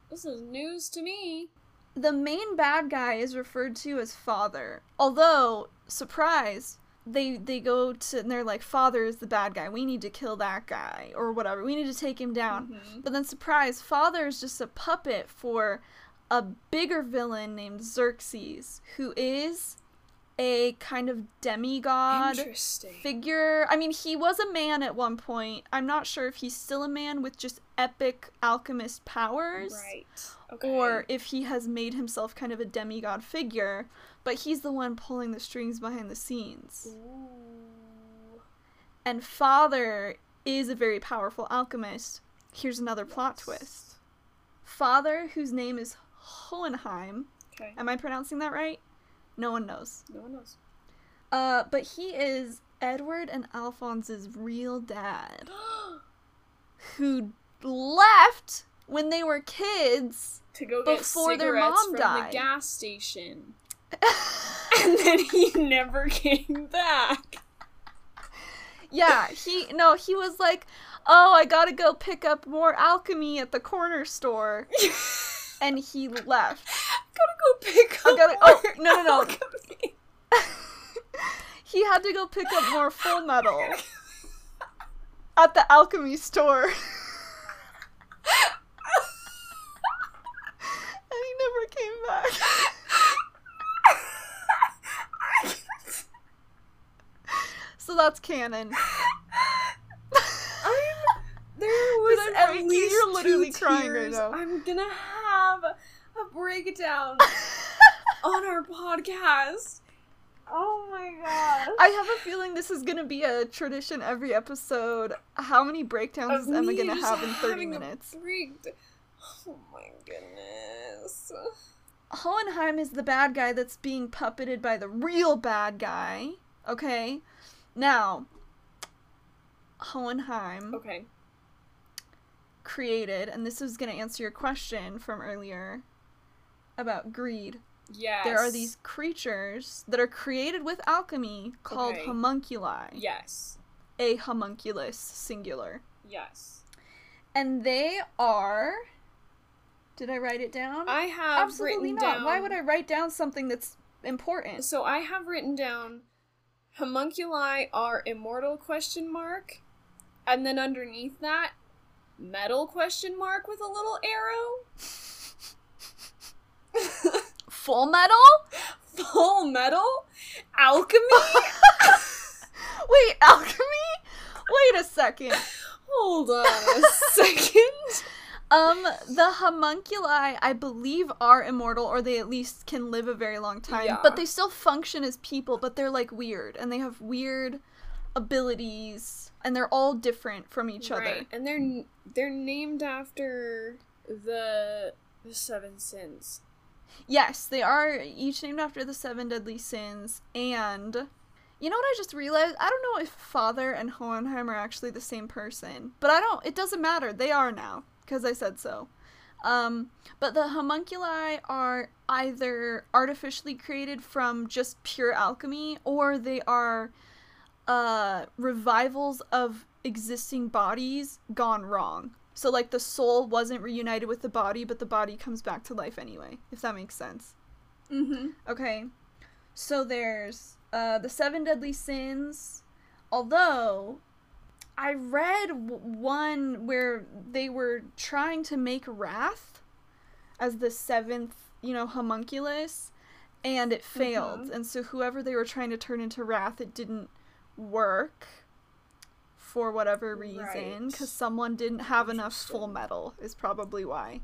This is news to me. The main bad guy is referred to as father. Although, surprise, they they go to and they're like, Father is the bad guy. We need to kill that guy or whatever. We need to take him down. Mhm. But then surprise, Father is just a puppet for a bigger villain named Xerxes, who is a kind of demigod figure. I mean, he was a man at one point. I'm not sure if he's still a man with just epic alchemist powers. Right. Okay. Or if he has made himself kind of a demigod figure, but he's the one pulling the strings behind the scenes. Ooh. And Father is a very powerful alchemist. Here's another plot twist. Father, whose name is Hohenheim, Okay. am I pronouncing that right? No one knows. No one knows. Uh, but he is Edward and Alphonse's real dad, who left when they were kids. to go get Before their mom from died. the gas station. and then he never came back. yeah, he no, he was like, "Oh, I got to go pick up more alchemy at the corner store." and he left. gotta go pick I up. gotta- oh, more oh, no, no, no. he had to go pick up more full metal at the alchemy store. and he never came back. So that's canon. I'm, there was at least you're literally two crying right tears. now. I'm gonna have a breakdown on our podcast. Oh my god. I have a feeling this is gonna be a tradition every episode. How many breakdowns is Of Emma gonna have in 30 minutes? break- Oh my goodness. Hohenheim is the bad guy that's being puppeted by the real bad guy. Okay? Now, Hohenheim Okay. Created, and this is going to answer your question from earlier about greed. Yes. There are these creatures that are created with alchemy called Okay. homunculi. Yes. A homunculus, singular. Yes. And they are. Did I write it down? I have Absolutely written not. down. Why would I write down something that's important? So I have written down homunculi are immortal question mark, and then underneath that, metal question mark with a little arrow. Full metal? Full metal? Alchemy? Wait, alchemy? Wait a second. Hold on a second. Um, the homunculi, I believe, are immortal, or they at least can live a very long time. Yeah. But they still function as people, but they're like weird, and they have weird abilities, and they're all different from each other. And they're they're named after the the seven sins. Yes, they are each named after the seven deadly sins, and you know what I just realized? I don't know if Father and Hohenheim are actually the same person, but I don't. It doesn't matter. They are now because I said so. Um, but the homunculi are either artificially created from just pure alchemy, or they are uh, revivals of existing bodies gone wrong. So like the soul wasn't reunited with the body, but the body comes back to life anyway. If that makes sense. Mm-hmm. Okay. So there's uh, the seven deadly sins. Although I read w- one where they were trying to make Wrath as the seventh, you know, homunculus, and it failed. Mhm. And so whoever they were trying to turn into Wrath, it didn't work for whatever reason Right. because someone didn't have enough full metal is probably why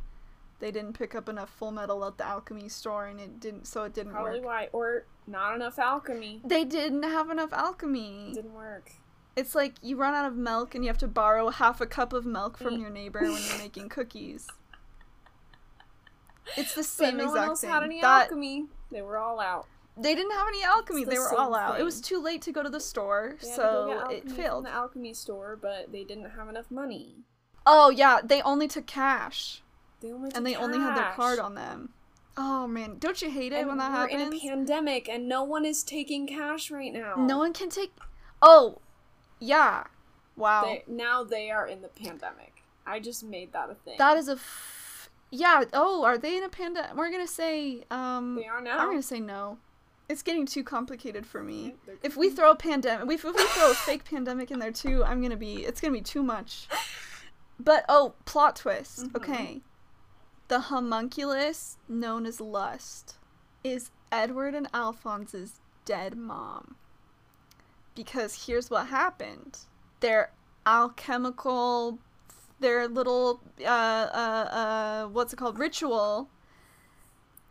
they didn't pick up enough full metal at the alchemy store and it didn't so it didn't Probably work why, or not enough alchemy. they didn't have enough alchemy it Didn't work. it's like you run out of milk and you have to borrow half a cup of milk from Mm. your neighbor when you're making cookies it's the same But no one else thing had any that alchemy. They were all out. They didn't have any alchemy It's they were all out it was too late to go to the store They had to go get so it failed the alchemy store, but they didn't have enough money. oh yeah they only took cash They only took and they took only had their card on them oh man don't you hate it And when that we're happens in a pandemic, and no one is taking cash right now. No one can take. Oh, yeah. Wow. They, now they are in the pandemic. I just made that a thing. that is a. F- yeah. Oh, are they in a panda? We're gonna say. Um. they are now. I'm gonna say no. It's getting too complicated for me. If we throw a pandemic, if we throw a fake pandemic in there too, I'm gonna be. It's gonna be too much. But oh, plot twist. Mhm. Okay. The homunculus, known as Lust, is Edward and Alphonse's dead mom. Because here's what happened. Their alchemical, their little, uh, uh, uh, what's it called, ritual,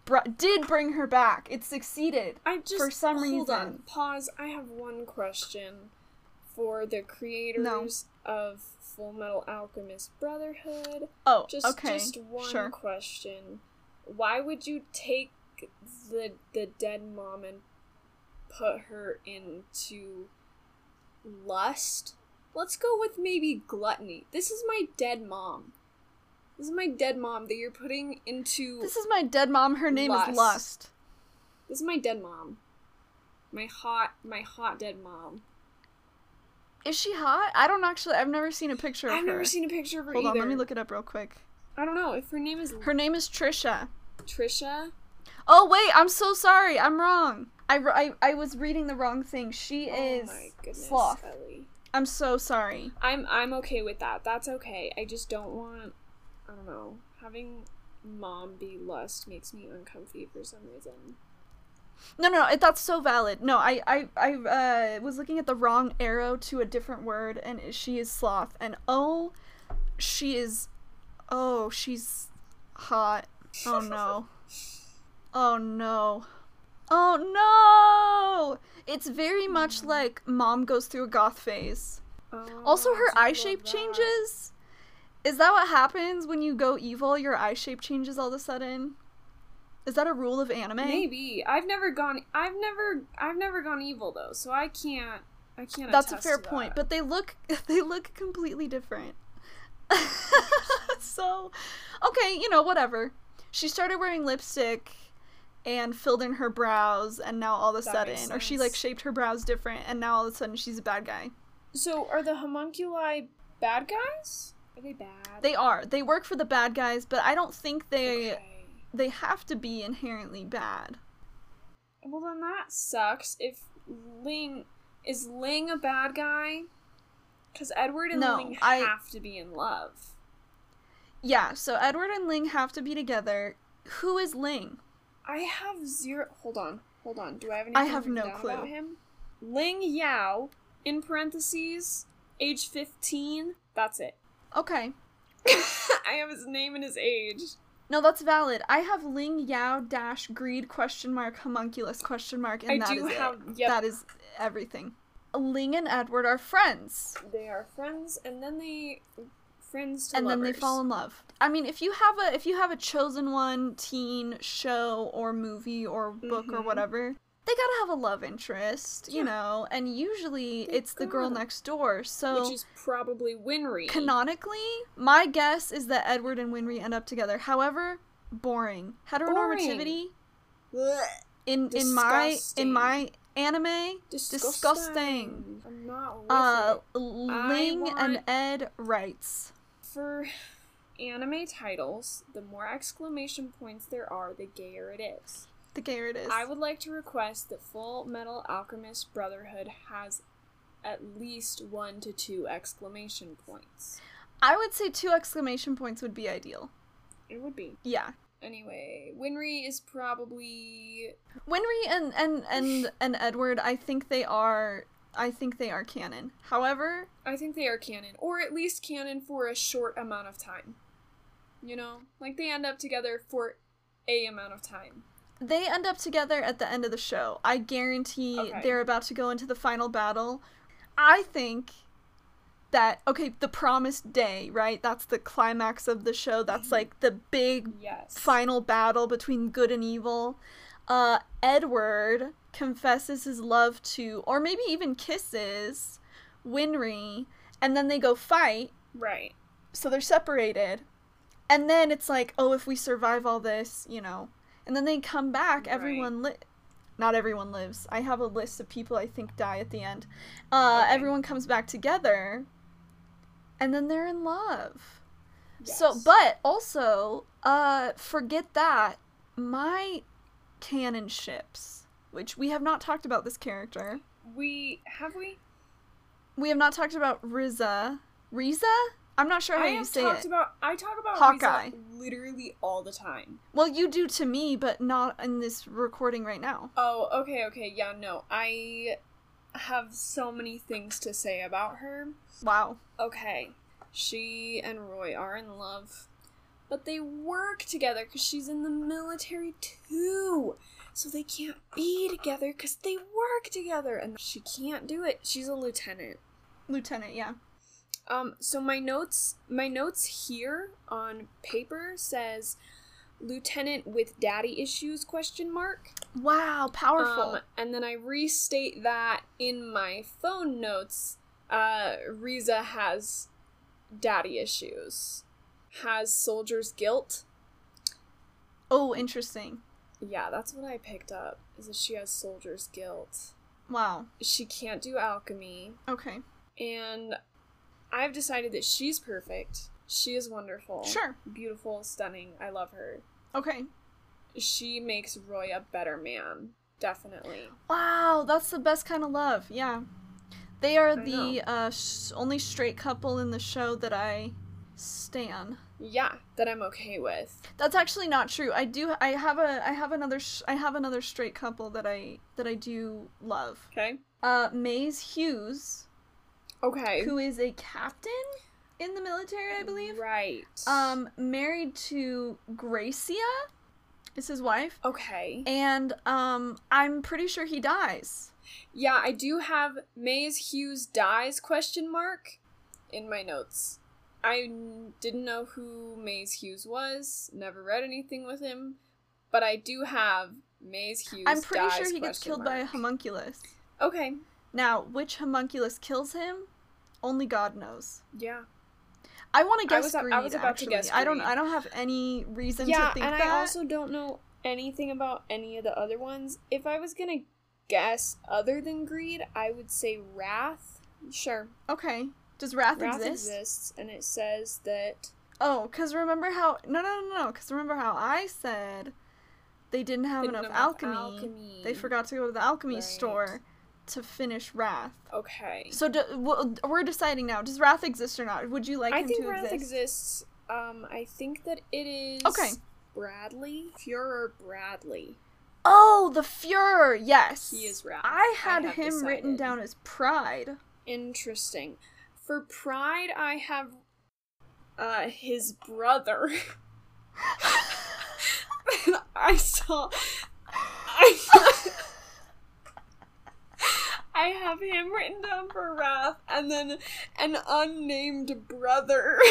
br- did bring her back. It succeeded. I just for some hold on. reason. Pause. I have one question for the creators of Full Metal Alchemist Brotherhood. Oh, Just okay. just one sure. question. Why would you take the the dead mom and put her into lust? Let's go with maybe gluttony. This is my dead mom. This is my dead mom that you're putting into This is my dead mom. Her name Lust. is Lust. This is my dead mom. My hot my hot dead mom. Is she hot? I don't actually. I've never seen a picture of her. I've never seen a picture of her Hold either. on, let me look it up real quick. I don't know if her name is Her name is Trisha. Trisha. Oh wait, I'm so sorry. I'm wrong. I, I, I was reading the wrong thing. She oh is my goodness, sloth. Ellie. I'm so sorry. I'm I'm okay with that. That's okay. I just don't want I don't know. Having mom be lust makes me uncomfy for some reason. No, no, no. That's so valid. No, I, I, I uh, was looking at the wrong arrow to a different word, and she is sloth. And oh, she is. Oh, she's hot. Oh no. Oh no. Oh no! It's very much like mom goes through a goth phase. Also, Oh, her I eye shape that. changes. Is that what happens when you go evil? Your eye shape changes all of a sudden. Is that a rule of anime? Maybe I've never gone. I've never. I've never gone evil though, so I can't. I can't. That's a fair point, that. but they look they look completely different. so, okay, you know, whatever. She started wearing lipstick and filled in her brows, and now all of a That sudden, or she like shaped her brows different, and now all of a sudden she's a bad guy. So are the homunculi bad guys? Are they bad? They are. They work for the bad guys, but I don't think they Okay. they have to be inherently bad. Well, then that sucks. If Ling, is Ling a bad guy? Because Edward and No, Ling I- have to be in love. Yeah, so Edward and Ling have to be together. Who is Ling? I have zero. Hold on, hold on. Do I have any? I have no clue. about him? Ling Yao, in parentheses, age fifteen. That's it. Okay. I have his name and his age. No, that's valid. I have Ling Yao dash greed question mark homunculus question mark and I that is have. it. Yep. That is everything. Ling and Edward are friends. They are friends, and then they friends to and then they fall in love. I mean, if you have a if you have a chosen one teen show or movie or book or Mhm. whatever, they gotta have a love interest, you know. And usually it's the girl next door. So which is probably Winry. canonically, my guess is that Edward and Winry end up together. However, boring heteronormativity Blech. in in my in my anime Disgusting. Disgusting. I'm not with uh it. Ling want- and Ed writes. For anime titles, the more exclamation points there are, the gayer it is. The gayer it is. I would like to request that Full Metal Alchemist Brotherhood has at least one to two exclamation points. I would say two exclamation points would be ideal. It would be. Yeah. Anyway, Winry is probably Winry and and and and Edward, I think they are I think they are canon. However, I think they are canon, or at least canon for a short amount of time. You know, like they end up together for a amount of time. They end up together at the end of the show. I guarantee Okay. they're about to go into the final battle. I think that okay, the promised day, right? That's the climax of the show. That's like the big Yes. final battle between good and evil. Uh, Edward confesses his love to, or maybe even kisses, Winry, and then they go fight. Right. So they're separated. And then it's like, oh, if we survive all this, you know. And then they come back. Right. Everyone li- Not everyone lives. I have a list of people I think die at the end. Uh, Okay. Everyone comes back together. And then they're in love. So, but also, uh, forget that. My canon ships, which we have not talked about this character. we have we. We have not talked about Riza. Riza? I'm not sure how I you say talked it. about. I talk about Hawkeye. Literally all the time. Well, you do to me, but not in this recording right now. Oh, okay, okay, yeah, no, I have so many things to say about her. Wow. Okay, she and Roy are in love, but they work together because she's in the military too. So they can't be together because they work together, and she can't do it. She's a lieutenant. Lieutenant, yeah. Um, so my notes, my notes here on paper says lieutenant with daddy issues question mark. Wow, powerful. Um, and then I restate that in my phone notes. Uh, Riza has daddy issues, has soldier's guilt. oh, interesting. Yeah, that's what I picked up. Is that she has soldier's guilt. Wow. She can't do alchemy, Okay. and I've decided that she's perfect. She is wonderful. Sure. Beautiful, stunning. I love her. Okay. She makes Roy a better man. Definitely. Wow, that's the best kind of love. Yeah. They are I the uh, sh- only straight couple in the show that I stan. Yeah, that I'm okay with. That's actually not true. I do. I have a. I have another. Sh- I have another straight couple that I that I do love. Okay. Uh, Maes Hughes, Okay. who is a captain in the military, I believe. Right. Um, married to Gracia, is his wife, Okay. and um, I'm pretty sure he dies. Yeah, I do have Maes Hughes dies question mark in my notes. I n- didn't know who Maes Hughes was. Never read anything with him, but I do have Maes Hughes. I'm pretty sure he gets killed by a homunculus. Okay. Now, which homunculus kills him? Only God knows. Yeah. I want to I guess greed, I was about to actually. guess I don't. I don't have any reason yeah, to think and that. I also don't know anything about any of the other ones. If I was gonna guess other than greed, I would say wrath. Sure, Okay. Does wrath, exist? wrath exist? exists, and it says that Oh, because remember how. No, no, no, no. Because remember how I said they didn't have Didn't enough have alchemy. alchemy. They forgot to go to the alchemy Right. store. To finish Wrath. Okay. So do, we're deciding now. Does Wrath exist or not? Would you like I him think to Wrath exist? exists. Um, I think that it is. Okay. Bradley Fuhrer Bradley. Oh, the Fuhrer. Yes. He is Wrath. I had have him written down as Pride. Interesting. For Pride, I have uh his brother. I saw. I. I have him written down for Wrath, and then an unnamed brother.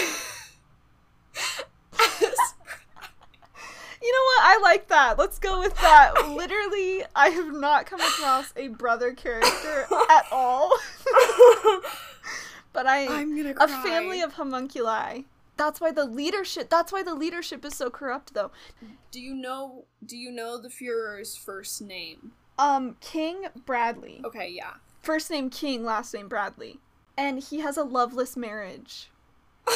You know what? I like that. Let's go with that. Literally, I have not come across a brother character at all. but I I'm gonna a family of homunculi. That's why the leadership. That's why the leadership is so corrupt, though. Do you know? Do you know the Führer's first name? Um, King Bradley. Okay, yeah. First name King, last name Bradley, and he has a loveless marriage.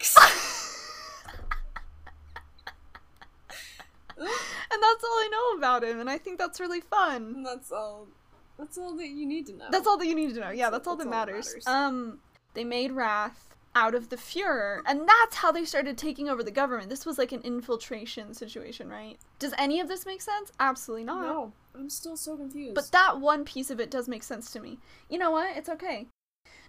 Yikes! And that's all I know about him, and I think that's really fun. And that's all. That's all that you need to know. That's all that you need to know. Yeah, that's all That's that all that matters. matters. Um, they made Wrath out of the Fuhrer, and that's how they started taking over the government. This was like an infiltration situation, right? Does any of this make sense? Absolutely not. No, I'm still so confused. But that one piece of it does make sense to me. You know what? It's okay.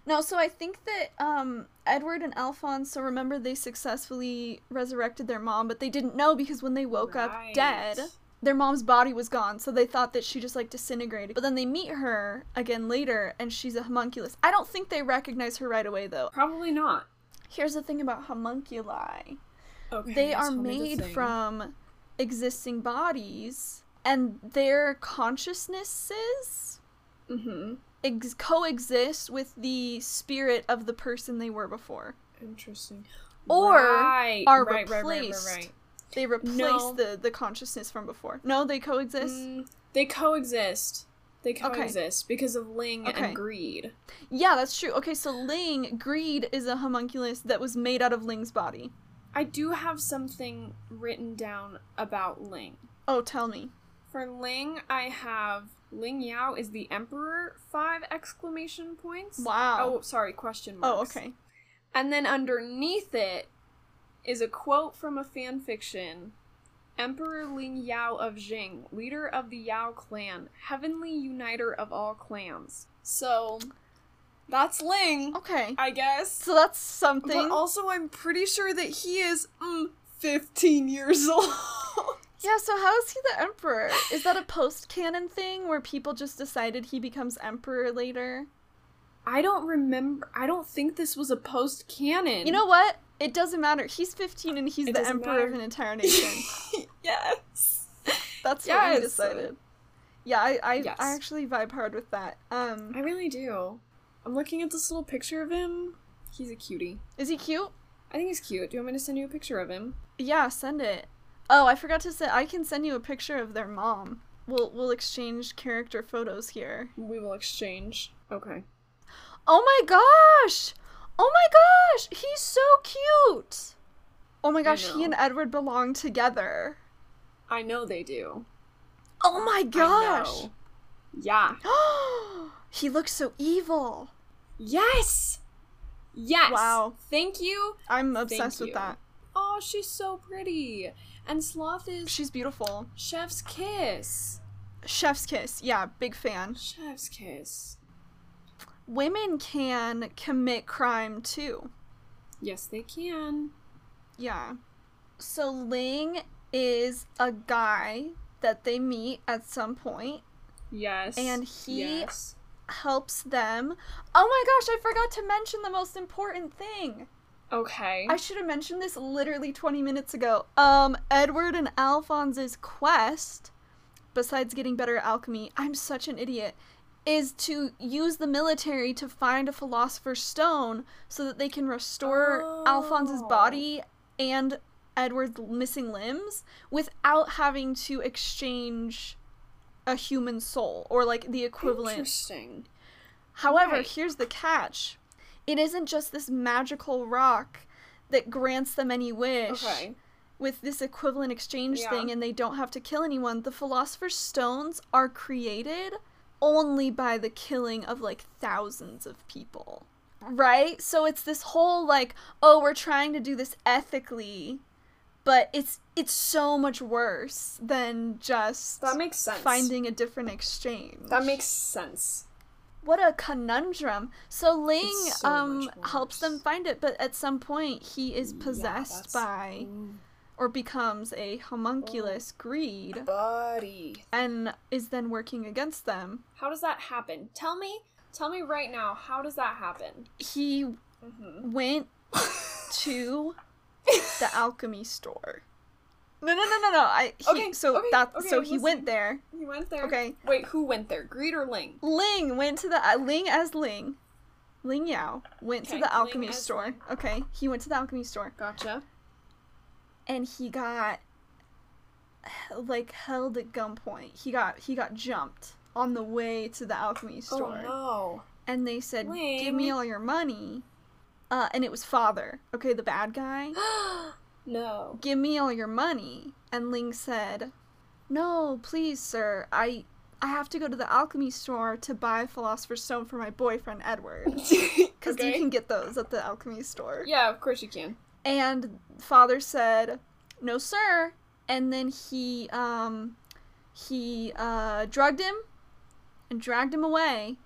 No, so I think that um Edward and Alphonse, so remember they successfully resurrected their mom, but they didn't know because when they woke up dead, their mom's body was gone, so they thought that she just like disintegrated. But then they meet her again later and she's a homunculus. I don't think they recognize her right away though. Probably not. Here's the thing about homunculi. Okay. They are tell me the made from existing bodies and their consciousnesses Mhm. ex- coexist with the spirit of the person they were before. Interesting. Or right. are right, right, right, right, replaced. right. They replace No. the the consciousness from before. No, they coexist. Mm, they coexist. They Okay. coexist because of Ling Okay. and Greed. Yeah, that's true. Okay, so Ling, Greed is a homunculus that was made out of Ling's body. I do have something written down about Ling. Oh, tell me. For Ling, I have Ling Yao is the Emperor. Five exclamation points. Wow. Oh, sorry, question marks. Oh, okay. And then underneath it is a quote from a fan fiction. Emperor Ling Yao of Xing, leader of the Yao clan, heavenly uniter of all clans. So, that's Ling, Okay. I guess. So that's something. But also, I'm pretty sure that he is mm, 15 years old. yeah, so how is he the emperor? Is that a post-canon thing where people just decided he becomes emperor later? I don't remember. I don't think this was a post canon. You know what? It doesn't matter. He's 15 and he's It the emperor of an entire nation. yes. That's what we decided. Yeah, I I, Yes. I actually vibe hard with that. Um, I really do. I'm looking at this little picture of him. He's a cutie. is he cute? I think he's cute. Do you want me to send you a picture of him? Yeah, send it. Oh, I forgot to say I can send you a picture of their mom. We'll we'll exchange character photos here. We will exchange. Okay. Oh my gosh! Oh my gosh! He's so cute. Oh my gosh, he and Edward belong together. I know they do. Oh my gosh! Yeah. he looks so evil. Yes. Yes. Wow. Thank you. I'm obsessed Thank with you. that. Oh, she's so pretty. And Sloth is She's beautiful. Chef's kiss. Chef's kiss. Yeah, big fan. Chef's kiss. Women can commit crime too. Yes, they can. Yeah. So Ling is a guy that they meet at some point, Yes. And he- Yes. helps them. Oh my gosh, I forgot to mention the most important thing. Okay. I should have mentioned this literally 20 minutes ago. Um, Edward and Alphonse's quest, besides getting better at alchemy, I'm such an idiot, is to use the military to find a philosopher's stone so that they can restore Alphonse's Oh. body and Edward's missing limbs without having to exchange a human soul or like the equivalent Interesting. However, Right. here's the catch. It isn't just this magical rock that grants them any wish. Okay. with this equivalent exchange Yeah. thing and they don't have to kill anyone, the Philosopher's Stones are created only by the killing of like thousands of people. Right? So it's this whole like, oh, we're trying to do this ethically, but it's it's so much worse than just That makes sense. finding a different exchange. That makes sense. what a conundrum. So Ling so um helps them find it, but at some point he is possessed that's- by or becomes a homunculus greed Buddy. and is then working against them. How does that happen? Tell me. Tell me right now. How does that happen? He Mm-hmm. went to the alchemy store. No, no, no, no, no. I he, Okay, so okay, that okay, so he listen. went there. he went there. Okay. Wait, who went there? Greed or Ling? Ling went to the uh, Ling as Ling. Ling Yao went Okay, to the alchemy store. Ling. Okay, he went to the alchemy store Gotcha. And he got like held at gunpoint. He got he got jumped on the way to the alchemy store. Oh no. And they said, "Give me all your money." Uh, and it was father. Okay, the bad guy. no. Give me all your money. And Ling said, "No, please, sir. I I have to go to the alchemy store to buy philosopher's stone for my boyfriend Edward because you can get those at the alchemy store." Yeah, of course you can. And father said, "No, sir." And then he um he uh drugged him and dragged him away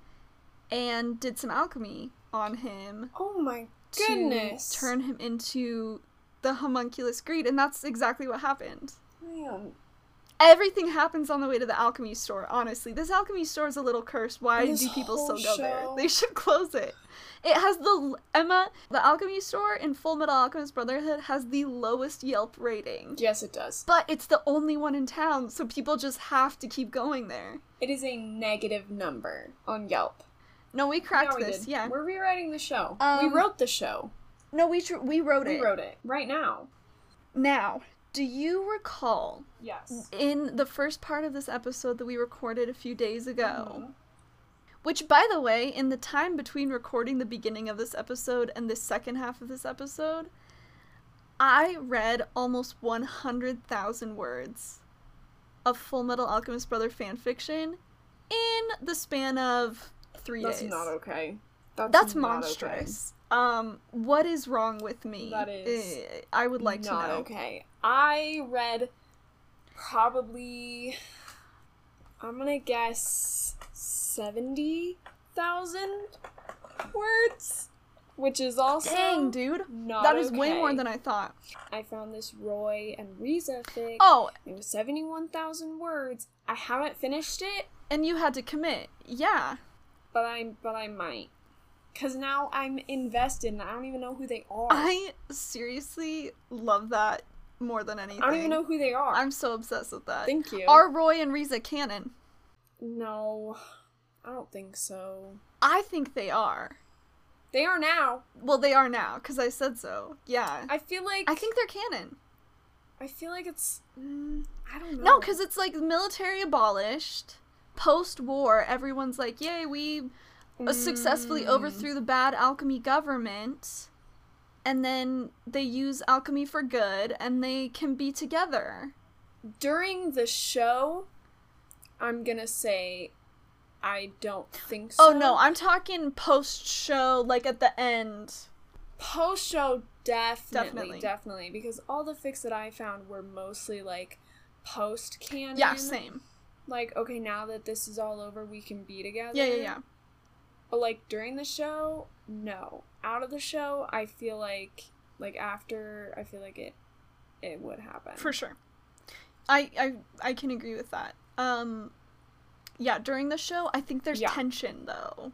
and did some alchemy on him Oh my to goodness. turn him into the homunculus greed and that's exactly what happened. Man. Everything happens on the way to the alchemy store, honestly. This alchemy store is a little cursed. Why This do people still go there? They should close it. It has the Emma, the alchemy store in Full Metal Alchemist Brotherhood has the lowest Yelp rating. Yes, it does. But it's the only one in town, so people just have to keep going there. It is a negative number on Yelp. No, we cracked we this. did. Yeah. We're rewriting the show. we Um, wrote the show. No, we tr- we wrote it. We wrote it right now. Now, do you recall Yes. in the first part of this episode that we recorded a few days ago? Mhm. Which, by the way, in the time between recording the beginning of this episode and the second half of this episode, I read almost 100,000 words of Full Metal Alchemist Brother fanfiction in the span of three That's days. That's not okay. That's, That's monstrous. Um, what is wrong with me? That is Eh, I would like to know. okay. I read probably I'm gonna guess seventy thousand words, which is also Dang, dude. That is way more than I thought. I found this Roy and Riza fic. Oh, It was seventy-one thousand words. I haven't finished it, and you had to commit. Yeah. but I but I might. Cause now I'm invested and I don't even know who they are. I seriously love that more than anything. I don't even know who they are. I'm so obsessed with that. Thank you. Are Roy and Riza canon? No, I don't think so. I think they are. They are now. Well, they are now, because I said so. Yeah. I feel like I think they're canon. I feel like it's. Mm, I don't know. No, because it's like military abolished. Post war, everyone's like, yay, we uh, successfully Mm. overthrew the bad alchemy government. And then they use alchemy for good, and they can be together. during the show, I'm gonna say, I don't think so. Oh no, I'm talking post show, like at the end. post show definitely, Definitely. definitely, because all the fics that I found were mostly like post canon. Yeah, same. Like, okay, now that this is all over, we can be together. Yeah, yeah, yeah. But like during the show, no. Out of the show, I feel like like after, I feel like it it would happen. For sure. I I I can agree with that. Um yeah, during the show, I think there's Yeah. tension though.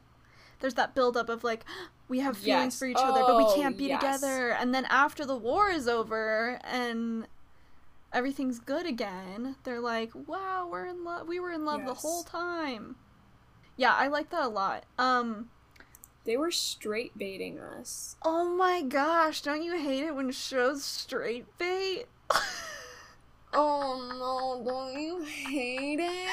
There's that buildup of like we have feelings Yes. for each other, but we Oh, can't be yes. together. And then after the war is over and everything's good again, they're like, "Wow, we're in love. We were in love the whole time." Yeah, I like that a lot. Um They were straight baiting us. Oh my gosh, don't you hate it when shows straight bait? Oh no, don't you hate it?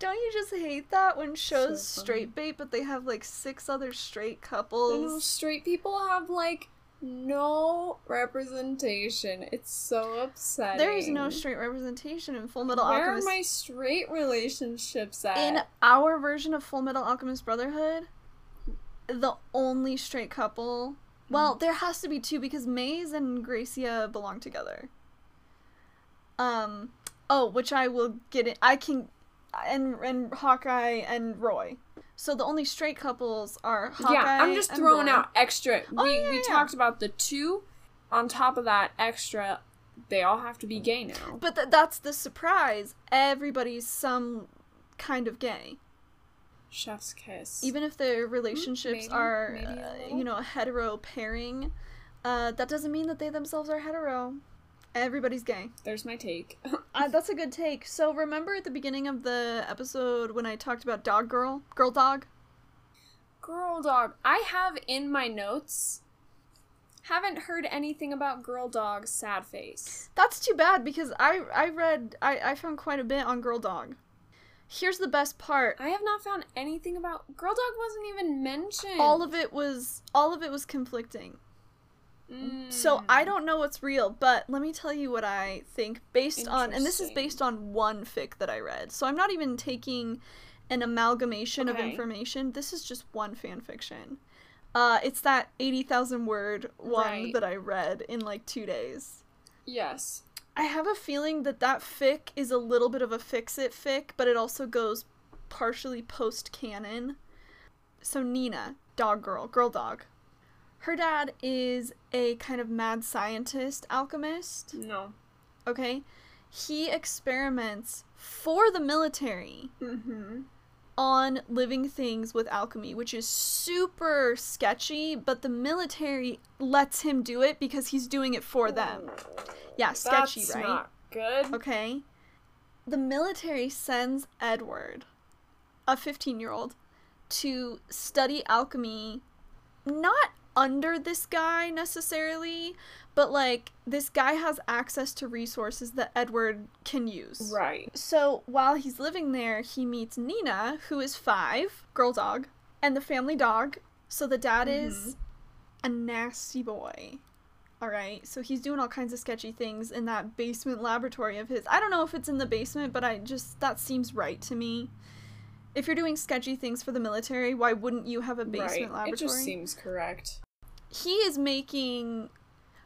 don't you just hate that when shows So straight bait but they have like six other straight couples? straight people have like no representation. It's so upsetting. There is no straight representation in Full Metal Where Alchemist. Where are my straight relationships at? in our version of Full Metal Alchemist Brotherhood, the only straight couple. Well, there has to be two because Maes and Gracia belong together. Um, oh, which I will get it. I can, and and Hawkeye and Roy. So the only straight couples are Hawkeye. yeah, I'm just throwing out extra. Oh, we yeah, we yeah. talked about the two. On top of that, extra, they all have to be gay now. But th- that's the surprise. Everybody's some kind of gay. Chef's kiss. even if their relationships maybe- are maybe uh, you know a hetero pairing uh, that doesn't mean that they themselves are hetero everybody's gay There's my take. uh, that's a good take so remember at the beginning of the episode when i talked about dog girl girl dog Girl dog. I have in my notes. Haven't heard anything about girl dog sad face. that's too bad because i i read i i found quite a bit on girl dog here's the best part I have not found anything about girl dog. Wasn't even mentioned. all of it was all of it was conflicting So Mm. I don't know what's real, but let me tell you what I think based on and this is based on one fic that I read. So I'm not even taking an amalgamation of information. This is just one fan fiction. Uh it's that 80,000 word one Right. that I read in like 2 days. Yes. I have a feeling that that fic is a little bit of a fix it fic, but it also goes partially post canon. So Nina, dog girl, girl dog. Her dad is a kind of mad scientist alchemist, No. okay? He experiments for the military Mm-hmm. on living things with alchemy, which is super sketchy, but the military lets him do it because he's doing it for them. Yeah, sketchy, That's right? Not good. Okay. The military sends Edward, a 15 year old, to study alchemy, not under this guy necessarily, but like this guy has access to resources that Edward can use. Right. So while he's living there, he meets Nina, who is five, girl dog, and the family dog. So the dad mm-hmm. is a nasty boy. All right. So he's doing all kinds of sketchy things in that basement laboratory of his. I don't know if it's in the basement, but I just that seems right to me. If you're doing sketchy things for the military, why wouldn't you have a basement right. laboratory? It just seems correct. He is making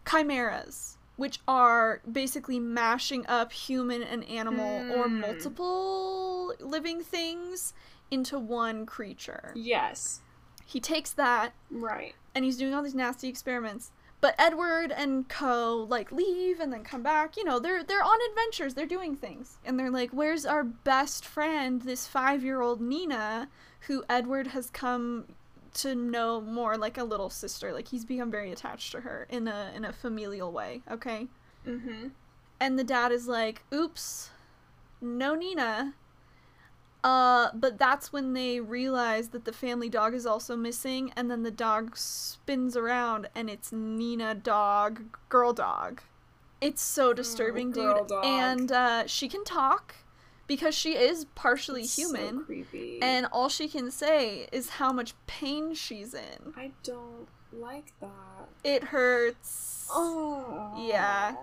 chimeras which are basically mashing up human and animal or Hmm. multiple living things into one creature. Yes. He takes that Right. and he's doing all these nasty experiments. But Edward and Co like leave and then come back. You know, they're they're on adventures, they're doing things. And they're like, "Where's our best friend, this 5-year-old Nina, who Edward has come to know more like a little sister. Like he's become very attached to her in a in a familial way, okay? Mm-hmm. And the dad is like, "Oops. No Nina." Uh, but that's when they realize that the family dog is also missing, and then the dog spins around, and it's Nina dog, girl dog. It's so disturbing, girl dude. dog. And uh, she can talk because she is partially So human, creepy. and all she can say is how much pain she's in. I don't like that. It hurts. Oh. Yeah.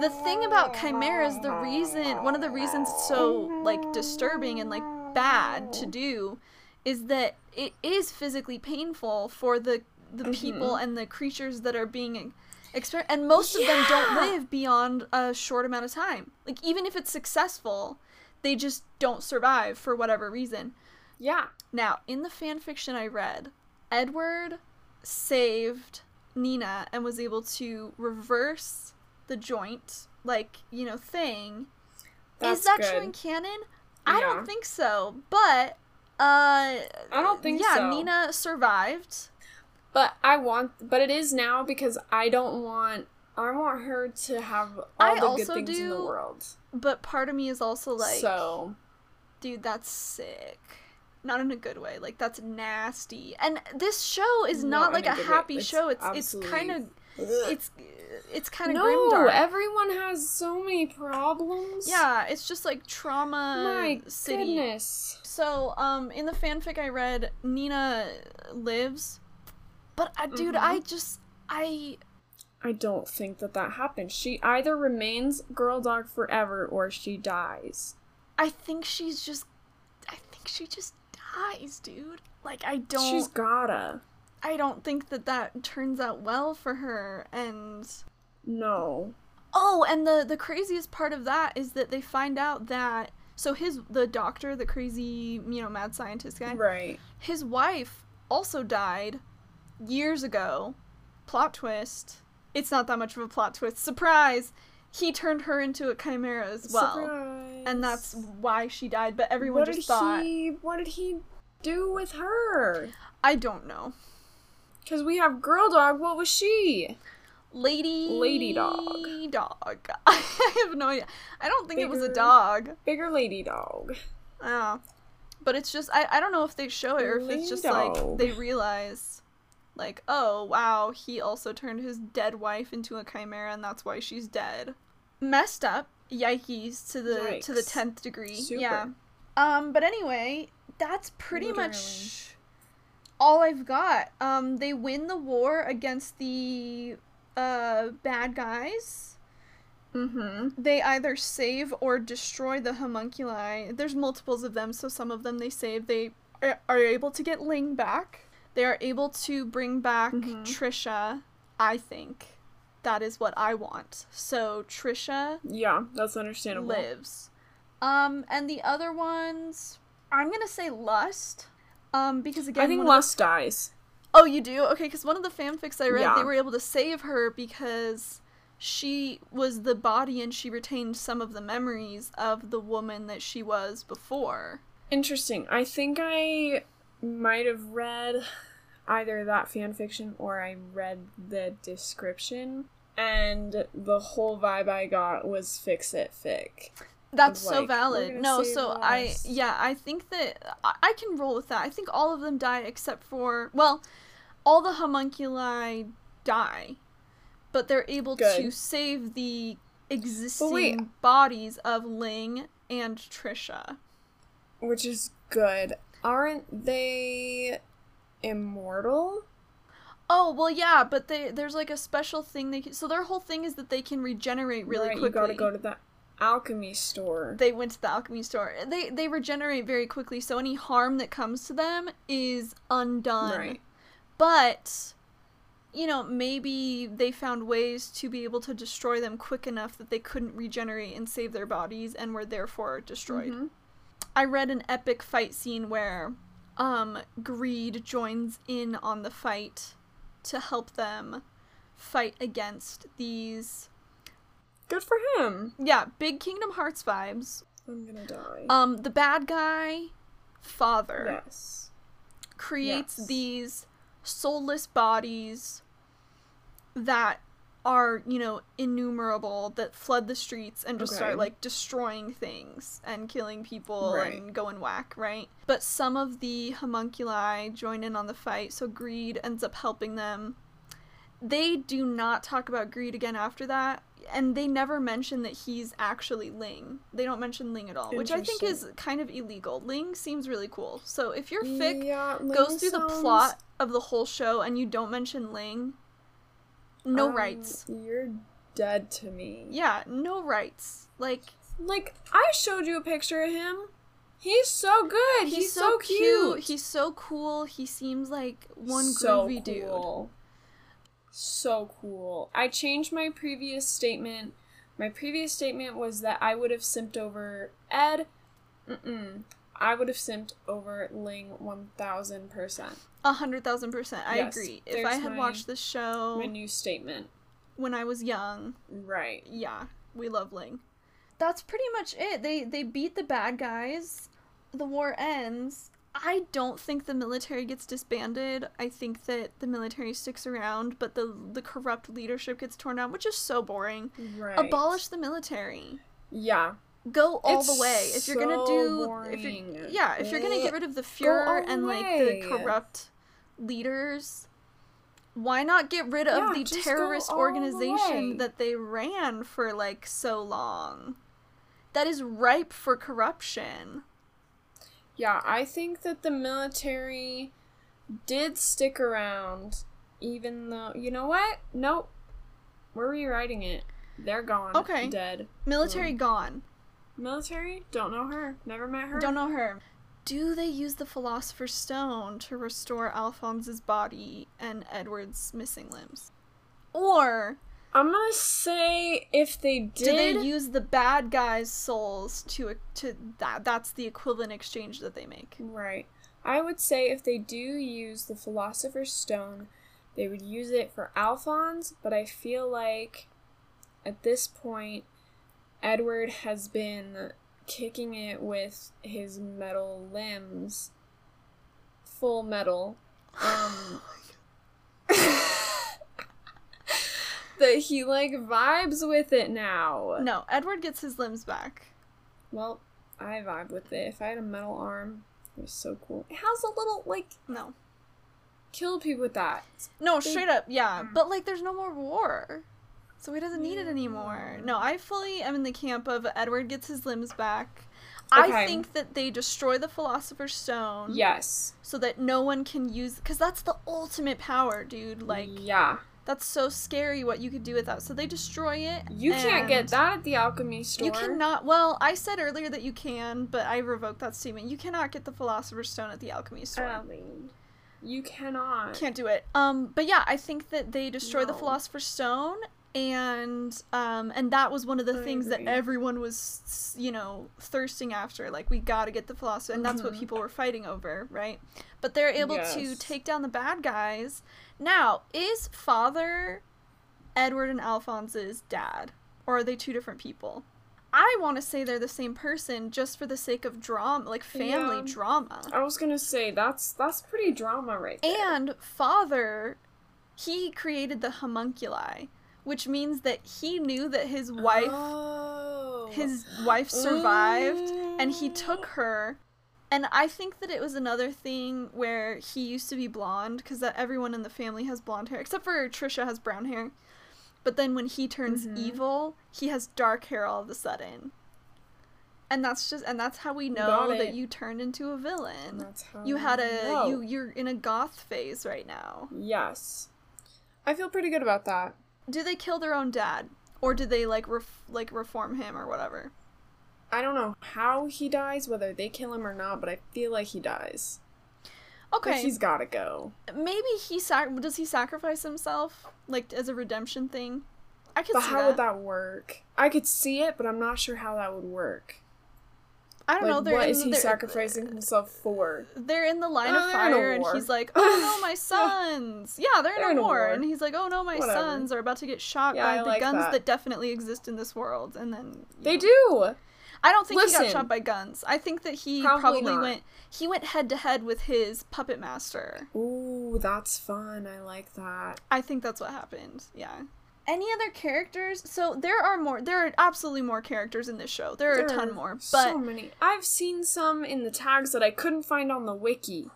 The thing about chimeras, the reason, one of the reasons it's so like disturbing and like bad to do, is that it is physically painful for the the mm-hmm. people and the creatures that are being exper- and most of them don't live beyond a short amount of time. Like even if it's successful, they just don't survive for whatever reason. Yeah. Now, in the fan fiction I read, Edward saved Nina and was able to reverse the joint, like, you know, thing. That's Is that good. true in canon? I don't think so. But uh I don't think yeah, so. Nina survived. But I want, but it is now because I don't want. I want her to have all I the good things in the world. But part of me is also like, so dude, that's sick. Not in a good way. Like that's nasty. And this show is not, Not like a a happy It's show. It's it's kind of it's it's kind of no, grimdark. everyone has so many problems. Yeah, it's just like trauma My city. goodness. So, um, in the fanfic I read, Nina lives, but uh, dude, Mhm. I just I I don't think that that happens. She either remains girl dog forever or she dies. I think she's just I think she just dies, dude. Like I don't She's gotta. I don't think that that turns out well for her and No. Oh, and the the craziest part of that is that they find out that so his the doctor, the crazy, you know, mad scientist guy, Right. his wife also died years ago. Plot twist. It's not that much of a plot twist. Surprise. He turned her into a chimera as well. Surprise. And that's why she died, but everyone what just did thought he what did he do with her? I don't know. Cuz we have girl dog, what was she? Lady Lady dog. Dog. I have no idea. I don't think it was a dog. Bigger lady dog. Oh. But it's just I, I don't know if they show it or if it's just like they realize like, oh wow, he also turned his dead wife into a chimera and that's why she's dead. Messed up. Yikes to the to the tenth degree. Super. Yeah. Um, but anyway, that's pretty Literally. much all I've got. Um, they win the war against the uh bad guys Mm-hmm. they either save or destroy the homunculi. There's multiples of them, so some of them they save. They are are able to get Ling back. They are able to bring back Mhm. Trisha. I think that is what I want. So Trisha Yeah, that's understandable. lives. Um, and the other ones, I'm gonna say Lust. Um, because again, I think of the- Lust dies. Oh, you do? Okay, because one of the fanfics I read, Yeah. they were able to save her because she was the body and she retained some of the memories of the woman that she was before. Interesting. I think I might have read either that fan fiction or I read the description, and the whole vibe I got was fix it fic. That's Of, so valid. No, so I yeah, I think that I, I can roll with that. I think all of them die except for well, all the homunculi die, but they're able to save the existing bodies of Ling and Trisha. Which is good. Aren't they immortal? Oh well, yeah, but they there's like a special thing they can, so their whole thing is that they can regenerate really right, quickly. You gotta go to the alchemy store. they went to the alchemy store. They they regenerate very quickly, so any harm that comes to them is undone. Right. But you know, maybe they found ways to be able to destroy them quick enough that they couldn't regenerate and save their bodies and were therefore destroyed. Mhm. I read an epic fight scene where um Greed joins in on the fight to help them fight against these Good for him. yeah, big Kingdom Hearts vibes. I'm gonna die. Um the bad guy father yes. creates Yes. these soulless bodies that are, you know, innumerable that flood the streets and just start like destroying things and killing people Right. and going whack, right? But some of the homunculi join in on the fight, so Greed ends up helping them. They do not talk about Greed again after that, and they never mention that he's actually Ling. They don't mention Ling at all, which I think is kind of illegal. Ling seems really cool. So if your fic yeah, goes through the plot of the whole show and you don't mention Ling, no um, rights. You're dead to me. Yeah, no rights. Like Like I showed you a picture of him. He's so good. He's, so, cute. He's so cool. He seems like one so groovy dude. So cool. I changed my previous statement. My previous statement was that I would have simped over Ed. Mm-mm. I would have simped over Ling 1000%. A hundred thousand percent. I Yes, agree. If I had watched this show My new statement. when I was young, Right. yeah, we love Ling. That's pretty much it. They they beat the bad guys. The war ends. I don't think the military gets disbanded. I think that the military sticks around, but the the corrupt leadership gets torn down, which is so boring. Right. Abolish the military. Yeah. Go all It's the way. If you're gonna so do if you're, yeah, if you're gonna get rid of the Fuhrer and like the corrupt leaders, why not get rid of Yeah, the terrorist all the organization that they ran for like so long? That is ripe for corruption. Yeah, I think that the military did stick around Even though, you know what? Nope. We're rewriting it. They're gone. Okay. Dead. Military mm. gone. Military? Don't know her. Never met her. Don't know her. Do they use the Philosopher's Stone to restore Alphonse's body and Edward's missing limbs? Or I'm gonna say if they did. do they use the bad guys' souls to to that? That's the equivalent exchange that they make. Right. I would say if they do use the Philosopher's Stone, they would use it for Alphonse, but I feel like at this point, Edward has been kicking it with his metal limbs. Full metal. Um. that he like vibes with it now. No, Edward gets his limbs back. Well, I vibe with it. If I had a metal arm, it was so cool. It has a little like No. kill people with that. No, They- straight up, yeah. Mm. But like, there's no more war, so he doesn't need it anymore. No, I fully am in the camp of Edward gets his limbs back. I think that they destroy the Philosopher's Stone, Yes. so that no one can use. Because that's the ultimate power, dude. Like, yeah. that's so scary what you could do with that. So they destroy it. You can't get that at the alchemy store. You cannot. Well, I said earlier that you can, but I revoked that statement. You cannot get the Philosopher's Stone at the alchemy store. Ellie, You cannot. Can't do it. Um, but yeah, I think that they destroy the Philosopher's Stone, and um, and that was one of the I things that everyone was, you know, thirsting after. Like we got to get the Philosopher, and that's what Mhm. people were fighting over, right? But they're able to take down the bad guys. Now, is Father Edward and Alphonse's dad, or are they two different people? I want to say they're the same person just for the sake of drama, like family Yeah. drama. I was gonna say that's that's pretty drama right there. And father, he created the homunculi, which means that he knew that his wife, Oh. his wife survived, and he took her. And I think that it was another thing where he used to be blonde because that everyone in the family has blonde hair except for Trisha has brown hair. But then when he turns Mhm. evil, he has dark hair all of a sudden. And that's just and that's how we know that you turned into a villain. That's how You had a know. you you're in a goth phase right now. Yes. I feel pretty good about that. Do they kill their own dad, or do they like ref- like reform him or whatever? I don't know how he dies, whether they kill him or not, but I feel like he dies. Like, Okay, he's gotta go. maybe he sac- does he sacrifice himself like as a redemption thing? I could But see how that. would that work? I could see it, but I'm not sure how that would work. I don't Like, know. They're what in, is he they're- sacrificing himself for? They're in the line of they're in a fire, and he's like, "Oh no, my sons!" yeah, they're in, They're a, in a war. war. and he's like, "Oh no, my Whatever. sons are about to get shot Yeah, by I the like guns that. that. definitely exist in this world." And then They know. do. I don't think he got shot by guns. I think that he Probably probably, went he went head to head with his puppet master. Ooh, that's fun. I like that. I think that's what happened. Yeah. Any other characters? So there are more. There are absolutely more characters in this show. There are There a ton are more. But so many. I've seen some in the tags that I couldn't find on the wiki,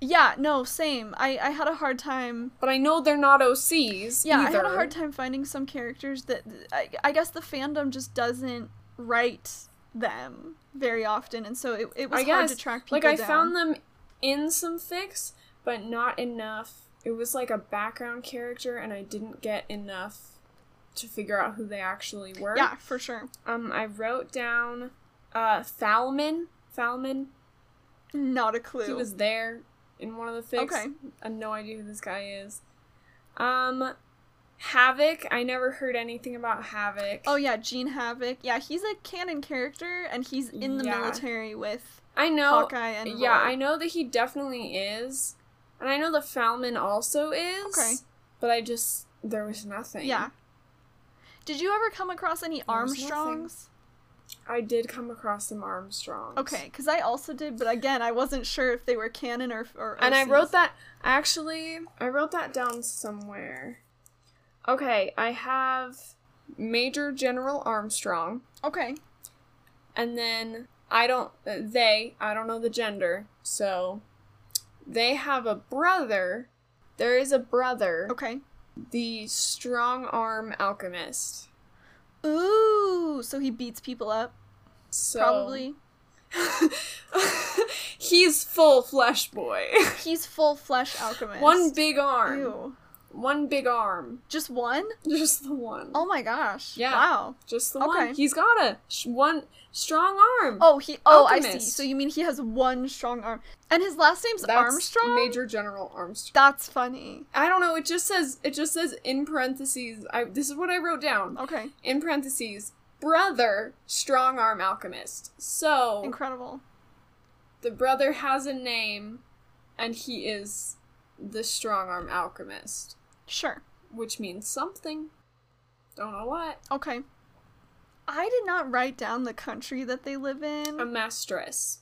yeah, no, same. I I had a hard time. but I know they're not OCs. Yeah, I had a hard time finding some characters that I, I guess the fandom just doesn't write them very often, and so it, it was I hard guess, to track people Like I down. found them in some fics, but not enough. It was like a background character, and I didn't get enough to figure out who they actually were. Yeah, for sure. Um, I wrote down, uh, Falman. Falman. Not a clue. He was there in one of the fics. Okay. I have no idea who this guy is. Um, Havoc. I never heard anything about Havoc. Oh yeah, Jean Havoc. Yeah, he's a canon character, and he's in the Yeah. military with I know. Hawkeye and yeah, Roy. I know that he definitely is, and I know the Falman also is. Okay. But I just there was nothing. Yeah. Did you ever come across any There was nothing. Armstrongs? I did come across some Armstrongs. Okay, because I also did, but again, I wasn't sure if they were canon or or. And I wrote that actually I wrote that down somewhere. Okay, I have Major General Armstrong Okay. and then I don't uh, they, I don't know the gender. So they have a brother. There is a brother, Okay. The Strong Arm Alchemist. Ooh, so he beats people up So probably. He's full flesh boy. He's full flesh alchemist. One big arm. Ew. One big arm. Just one? Just the one. Oh my gosh. Yeah. Wow. Just the Okay. one. He's got a sh- one strong arm. Oh, he. Oh, I see. So you mean he has one strong arm, and his last name's That's Armstrong? Major General Armstrong. That's funny. I don't know. It just says. It just says in parentheses. I. This is what I wrote down. Okay. In parentheses. Brother, strong arm alchemist. So Incredible. the brother has a name, and he is the strong arm alchemist, Sure. which means something. Don't know what. Okay. I did not write down the country that they live in. Amestris.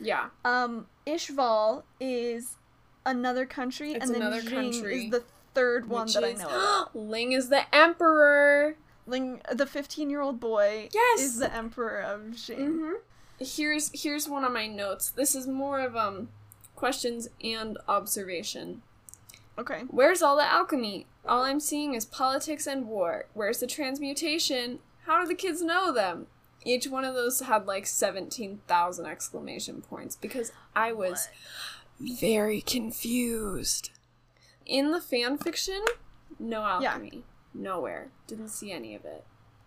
Yeah. Um, Ishval is another country, It's and then another Xing country, is the third one that is- I know. Ling is the emperor. Ling, the fifteen-year-old boy, Yes! is the emperor of Xing. Mm-hmm. Here's here's one of my notes. This is more of um questions and observation. Okay. Where's all the alchemy? All I'm seeing is politics and war. Where's the transmutation? How do the kids know them? Each one of those had like 17,000 exclamation points because I was very confused. In the fan fiction, no Yeah. alchemy. Nowhere. Didn't see any of it.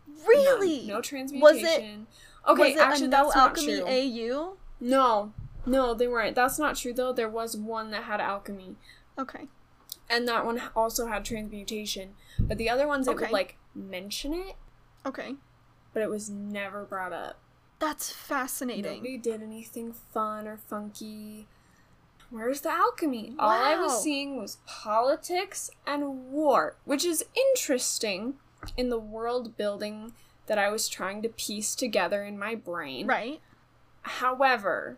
None. Really? No Was transmutation. it? Okay, was it actually, a no alchemy. AU? No, no, they weren't. That's not true though. There was one that had alchemy, Okay. And that one also had transmutation. But the other ones, it Okay. would like mention it, Okay. but it was never brought up. That's fascinating. Nobody did anything fun or funky. Where's the alchemy? All I was seeing was politics and war, which is interesting in the world building that I was trying to piece together in my brain. Right. However,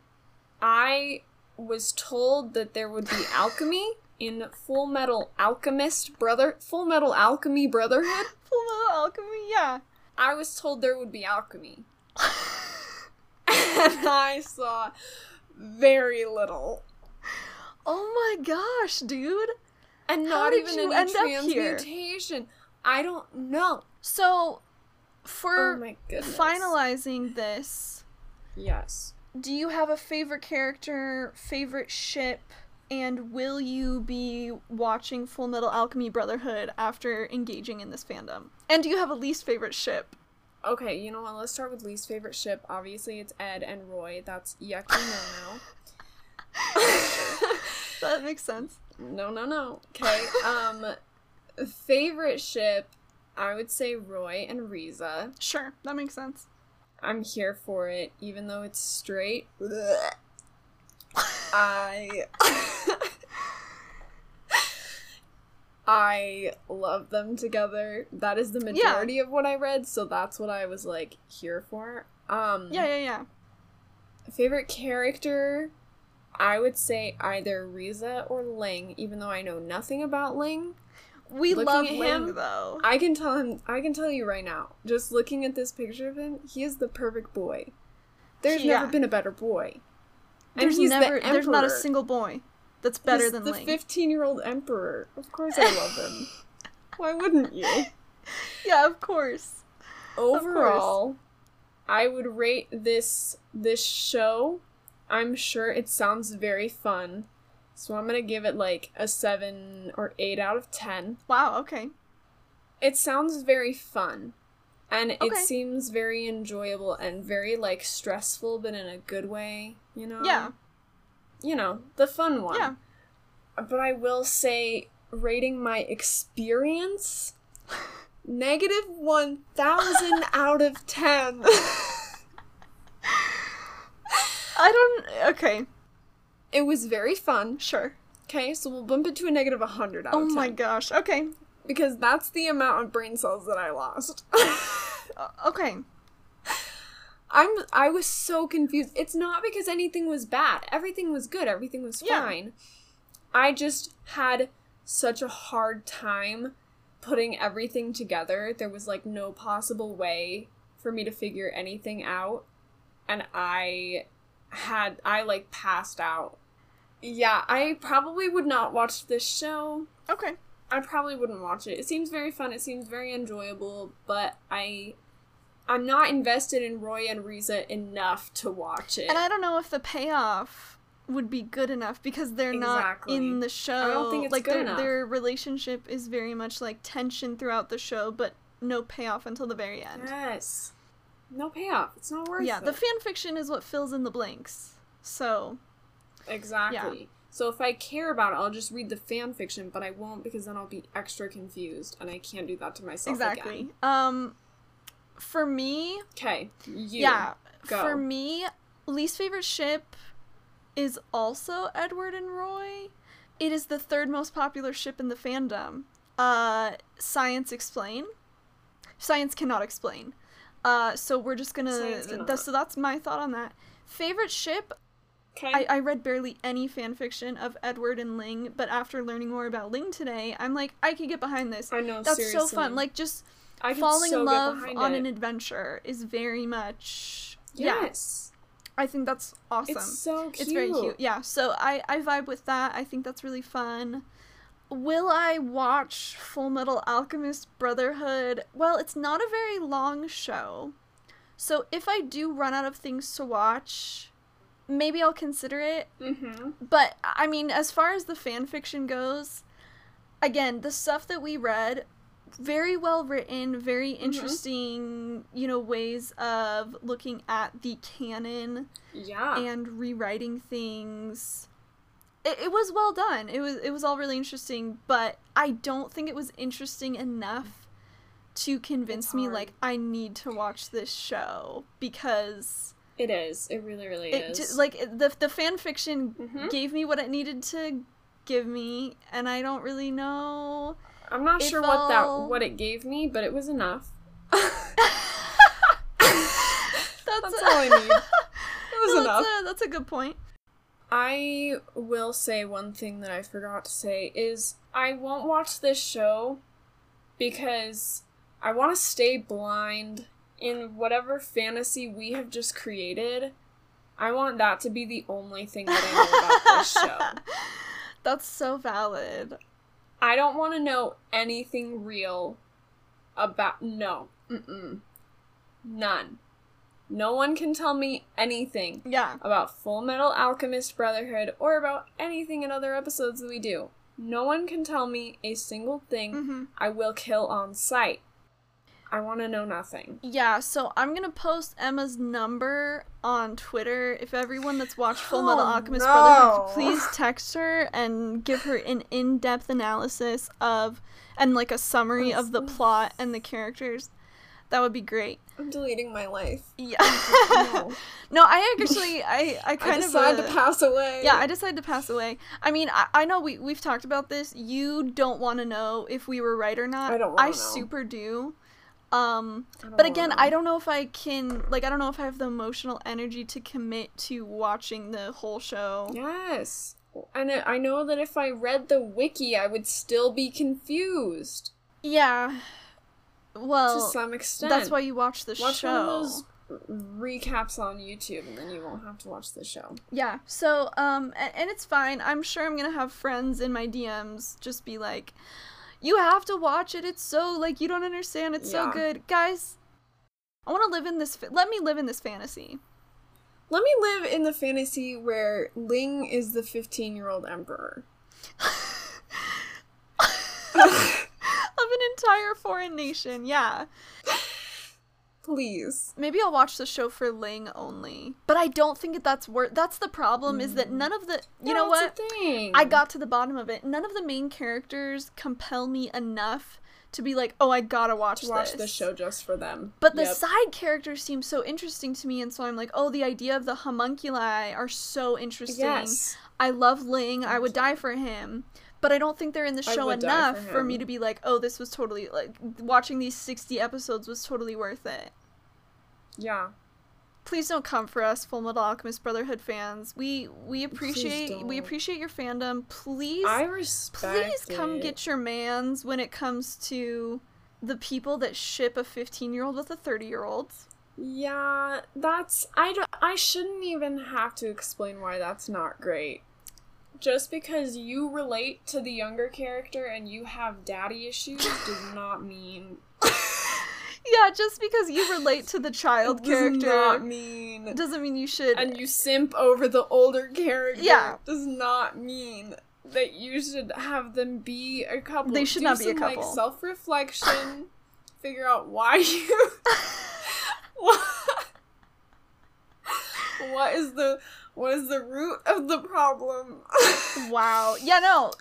I was told that there would be alchemy in Full Metal Alchemist Brother Full Metal Alchemy Brotherhood. Full Metal Alchemy. Yeah. I was told there would be alchemy. and I saw very little. Oh my gosh, dude. And not even you any end up here? transmutation. I don't know. So, for oh finalizing this, Yes. do you have a favorite character, favorite ship, and will you be watching Full Metal Alchemy Brotherhood after engaging in this fandom? And do you have a least favorite ship? Okay, you know what? Let's start with least favorite ship. Obviously, it's Ed and Roy. That's yucky no no. That makes sense. no. No, no. Okay. Um, favorite ship, I would say Roy and Riza. Sure, that makes sense. I'm here for it, even though it's straight. I. I love them together. That is the majority of what I read, so that's what I was like here for. Um Yeah, yeah, yeah. favorite character I would say either Riza or Ling, even though I know nothing about Ling. We Looking love at Ling him, though. I can tell him I can tell you right now, just looking at this picture of him, he is the perfect boy. There's Yeah. never been a better boy. And There's he's never the there's not a single boy that's better He's than the Ling. 15 year old emperor. Of course I love him. Why wouldn't you? yeah, of course. Overall, I would rate this this show. I'm sure it sounds very fun. So I'm going to give it like a 7 or 8 out of 10. Wow, okay. It sounds very fun. And it Okay. seems very enjoyable and very like stressful but in a good way, you know? Yeah. You know, the fun one. Yeah. But I will say rating my experience negative 1000 out of 10. I don't okay, It was very fun. sure. Okay, so we'll bump it to a negative 100 out Oh of 10. my gosh. Okay. Because that's the amount of brain cells that I lost. Okay. I'm I was so confused. It's not because anything was bad. Everything was good. Everything was fine. Yeah. fine. I just had such a hard time putting everything together. There was like no possible way for me to figure anything out. And I had I like passed out. Yeah, I probably would not watch this show. Okay. I probably wouldn't watch it. It seems very fun. It seems very enjoyable, but I I'm not invested in Roy and Riza enough to watch it. And I don't know if the payoff would be good enough because they're not in the show. I don't think it's like good their enough. their relationship is very much like tension throughout the show, but no payoff until the very end. Yes. No payoff. It's not worth yeah, it. the fan fiction is what fills in the blanks. So Exactly. So if I care about it, I'll just read the fan fiction, but I won't because then I'll be extra confused, and I can't do that to myself exactly. Um, for me, Okay, yeah, go. for me, least favorite ship is also Edward and Roy. It is the third most popular ship in the fandom. Uh, science explain. Science cannot explain. Uh, so we're just gonna. Th- so that's my thought on that. Favorite ship Okay. I, I read barely any fan fiction of Edward and Ling, but after learning more about Ling today, I'm like, I could get behind this. I know. That's seriously. so fun. Like just I falling so in love on it. an adventure is very much yeah. Yes. I think that's awesome. It's so cute. It's very cute. Yeah. So I I vibe with that. I think that's really fun. Will I watch Full Metal Alchemist Brotherhood? Well, it's not a very long show. So if I do run out of things to watch, maybe I'll consider it. Mm-hmm. But I mean, as far as the fan fiction goes, again, the stuff that we read, very well written, very interesting, you know, ways of looking at the canon Yeah. and rewriting things. It, it was well done. It was it was all really interesting, but I don't think it was interesting enough to convince me like I need to watch this show because it is. It really, really it is. like the the fan fiction Mhm. gave me what it needed to give me and I don't really know I'm not if sure what that what it gave me, but it was enough. that's, That's all I need. It was No, enough. that's a, that's a good point. I will say one thing that I forgot to say is I won't watch this show because I want to stay blind in whatever fantasy we have just created. I want that to be the only thing that I know about this show. That's so valid. I don't want to know anything real about. No. Mm-mm. None. No one can tell me anything Yeah. about Full Metal Alchemist Brotherhood or about anything in other episodes that we do. No one can tell me a single thing hmm I will kill on sight. I want to know nothing. Yeah, so I'm gonna post Emma's number on Twitter. If everyone that's watched Full Metal Oh, Alchemist no. Brotherhood, please text her and give her an in-depth analysis of and like a summary of the plot and the characters. That would be great. I'm deleting my life. Yeah. No. no, I actually I I I kind of decided uh, to pass away. Yeah, I decided to pass away. I mean, I, I know we we've talked about this. You don't want to know if we were right or not. I don't I know. super do. Um, but again. I don't know if I can like I don't know if I have the emotional energy to commit to watching the whole show. Yes. And I know that if I read the wiki, I would still be confused Yeah. Well, to some extent. that's why you watch the show. Watch show. those recaps on YouTube, and then you won't have to watch the show. Yeah. So, um, and, and it's fine. I'm sure I'm gonna have friends in my DMs just be like, "You have to watch it. It's so like you don't understand. It's so good, guys." I want to live in this. Fa- let me live in this fantasy. Let me live in the fantasy where Ling is the 15 year old emperor. of an entire foreign nation. Yeah. Please. Maybe I'll watch the show for Ling only. But I don't think that that's worth. That's the problem. Is that none of the. You know That's what? thing. I got to the bottom of it. None of the main characters compel me enough to be like, oh, I gotta watch watch this. the show just for them. But the side characters seem so interesting to me, and so I'm like, oh, the idea of the homunculi are so interesting. Yes. I love Ling. I would die for him. But I don't think they're in the show enough for for, me to be like, oh, this was totally like watching these 60 episodes was totally worth it. Yeah. Please don't come for us, Full Metal Alchemist Brotherhood fans. We we appreciate we appreciate your fandom. Please I respect please come it. get your mans when it comes to the people that ship a 15 year old with a 30 year old. Yeah, that's I don't, I shouldn't even have to explain why that's not great. Just because you relate to the younger character and you have daddy issues does not mean Yeah, just because you relate to the child It does character not mean doesn't mean you should. and you simp over the older character Yeah. does not mean that you should have them be a couple. They should Do not be a some, couple. Like self reflection, figure out why you. what, what is the what is the root of the problem? wow. Yeah, no.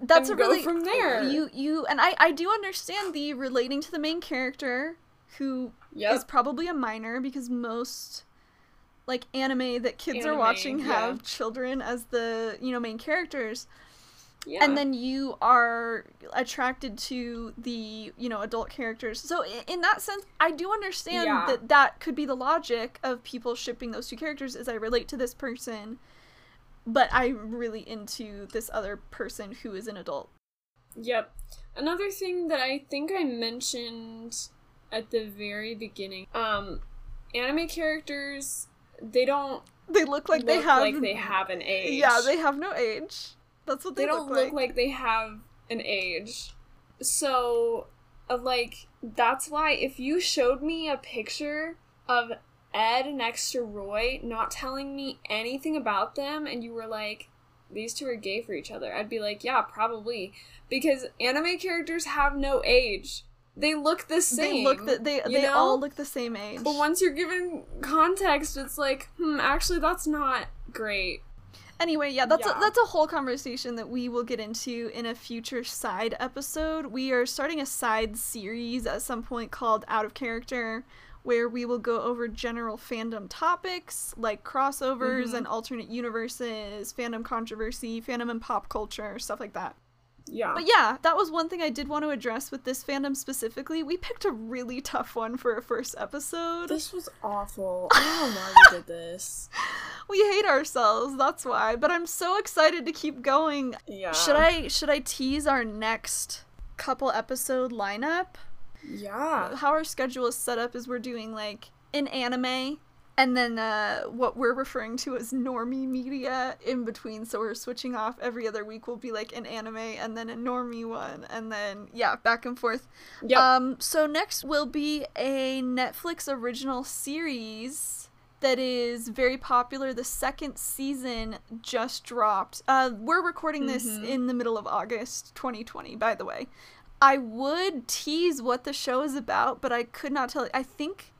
That's And a go really from there. You you and I I do understand the relating to the main character who is Yep. probably a minor because most like anime that kids are Anime, watching yeah. have children as the you know main characters Yeah. and then you are attracted to the you know adult characters so in that sense i do understand Yeah. that that could be the logic of people shipping those two characters as i relate to this person but i'm really into this other person who is an adult Yep. Another thing that I think I mentioned at the very beginning, um, anime characters they don't they look like they have like they have an age. yeah they have no age that's what they, they don't look, look like they have an age. So, uh, like, that's why if you showed me a picture of Ed next to Roy, not telling me anything about them, and you were like, these two are gay for each other, I'd be like, yeah, probably. Because anime characters have no age. They look the same. they look the, they they know? all look the same age But once you're given context, it's like, hmm, actually, that's not great. Anyway, yeah, that's Yeah. A, that's a whole conversation that we will get into in a future side episode. We are starting a side series at some point called Out of Character, where we will go over general fandom topics like crossovers Mhm. and alternate universes, fandom controversy, fandom and pop culture, stuff like that. Yeah. But yeah, that was one thing I did want to address with this fandom specifically. We picked a really tough one for a first episode. This was awful. I don't know why we did this. We hate ourselves, that's why. But I'm so excited to keep going. Yeah. Should I should I tease our next couple episode lineup? Yeah. How our schedule is set up is we're doing like an anime and then uh, what we're referring to as normie media in between. So we're switching off every other week. Will be like an anime and then a normie one, and then yeah, back and forth. Yep. Um, so next will be a Netflix original series that is very popular. The second season just dropped. Uh, we're recording this Mhm. in the middle of August 2020, by the way. I would tease what the show is about, but I could not tell. I think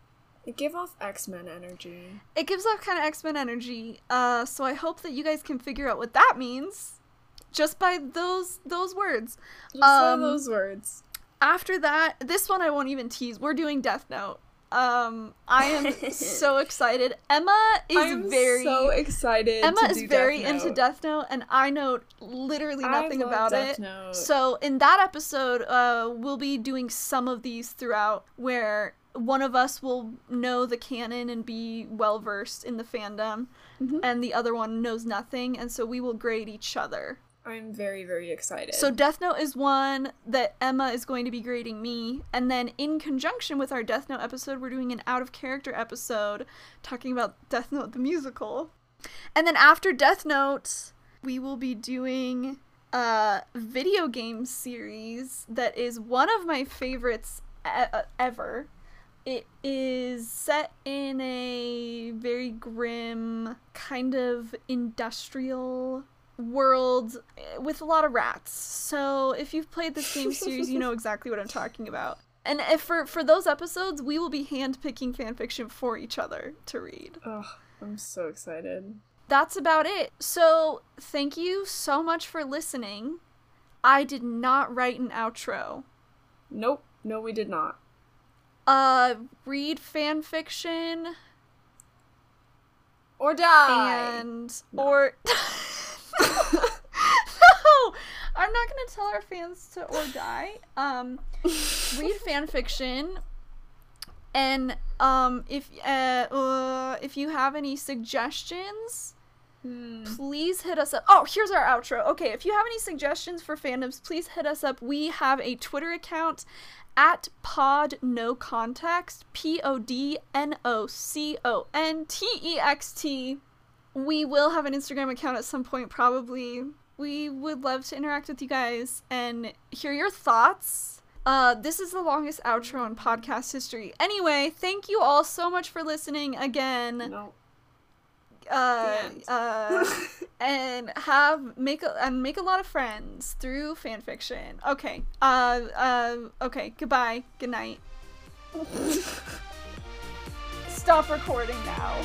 it gave off X Men energy. it gives off kind of X Men energy. Uh, so I hope that you guys can figure out what that means, just by those those words. Just Um, those words. after that, this one I won't even tease. We're doing Death Note. Um, I am so excited. Emma is I'm very so excited. Emma is very Death into Death Note, and I know literally nothing about Death it. Note. So in that episode, uh, we'll be doing some of these throughout, where one of us will know the canon and be well versed in the fandom, Mhm. and the other one knows nothing, and so we will grade each other. I'm very very excited. So Death Note is one that Emma is going to be grading me, and then in conjunction with our Death Note episode, we're doing an out of character episode talking about Death Note the musical. And then after Death Note, we will be doing a video game series that is one of my favorites e- uh, ever. It is set in a very grim, kind of industrial world eh, with a lot of rats. So if you've played this game series, you know exactly what I'm talking about. And if for for those episodes, we will be handpicking fanfiction for each other to read. Ugh, I'm so excited. That's about it. So thank you so much for listening. I did not write an outro. Nope. No, we did not. Uh, read fanfiction Or die. and No. or no, I'm not gonna tell our fans to or die. Um, read fan fiction, and um, if uh, uh if you have any suggestions, Hmm. please hit us up. Oh, here's our outro. Okay, if you have any suggestions for fandoms, please hit us up. We have a Twitter account at pod no context p o d n o c o n t e x t we will have an instagram account at some point probably we would love to interact with you guys and hear your thoughts Uh, this is the longest outro in podcast history. Anyway, thank you all so much for listening again. Uh, uh, and have make a and make a lot of friends through fan fiction. Okay. Uh, uh, okay. Goodbye. Good night. Stop recording now.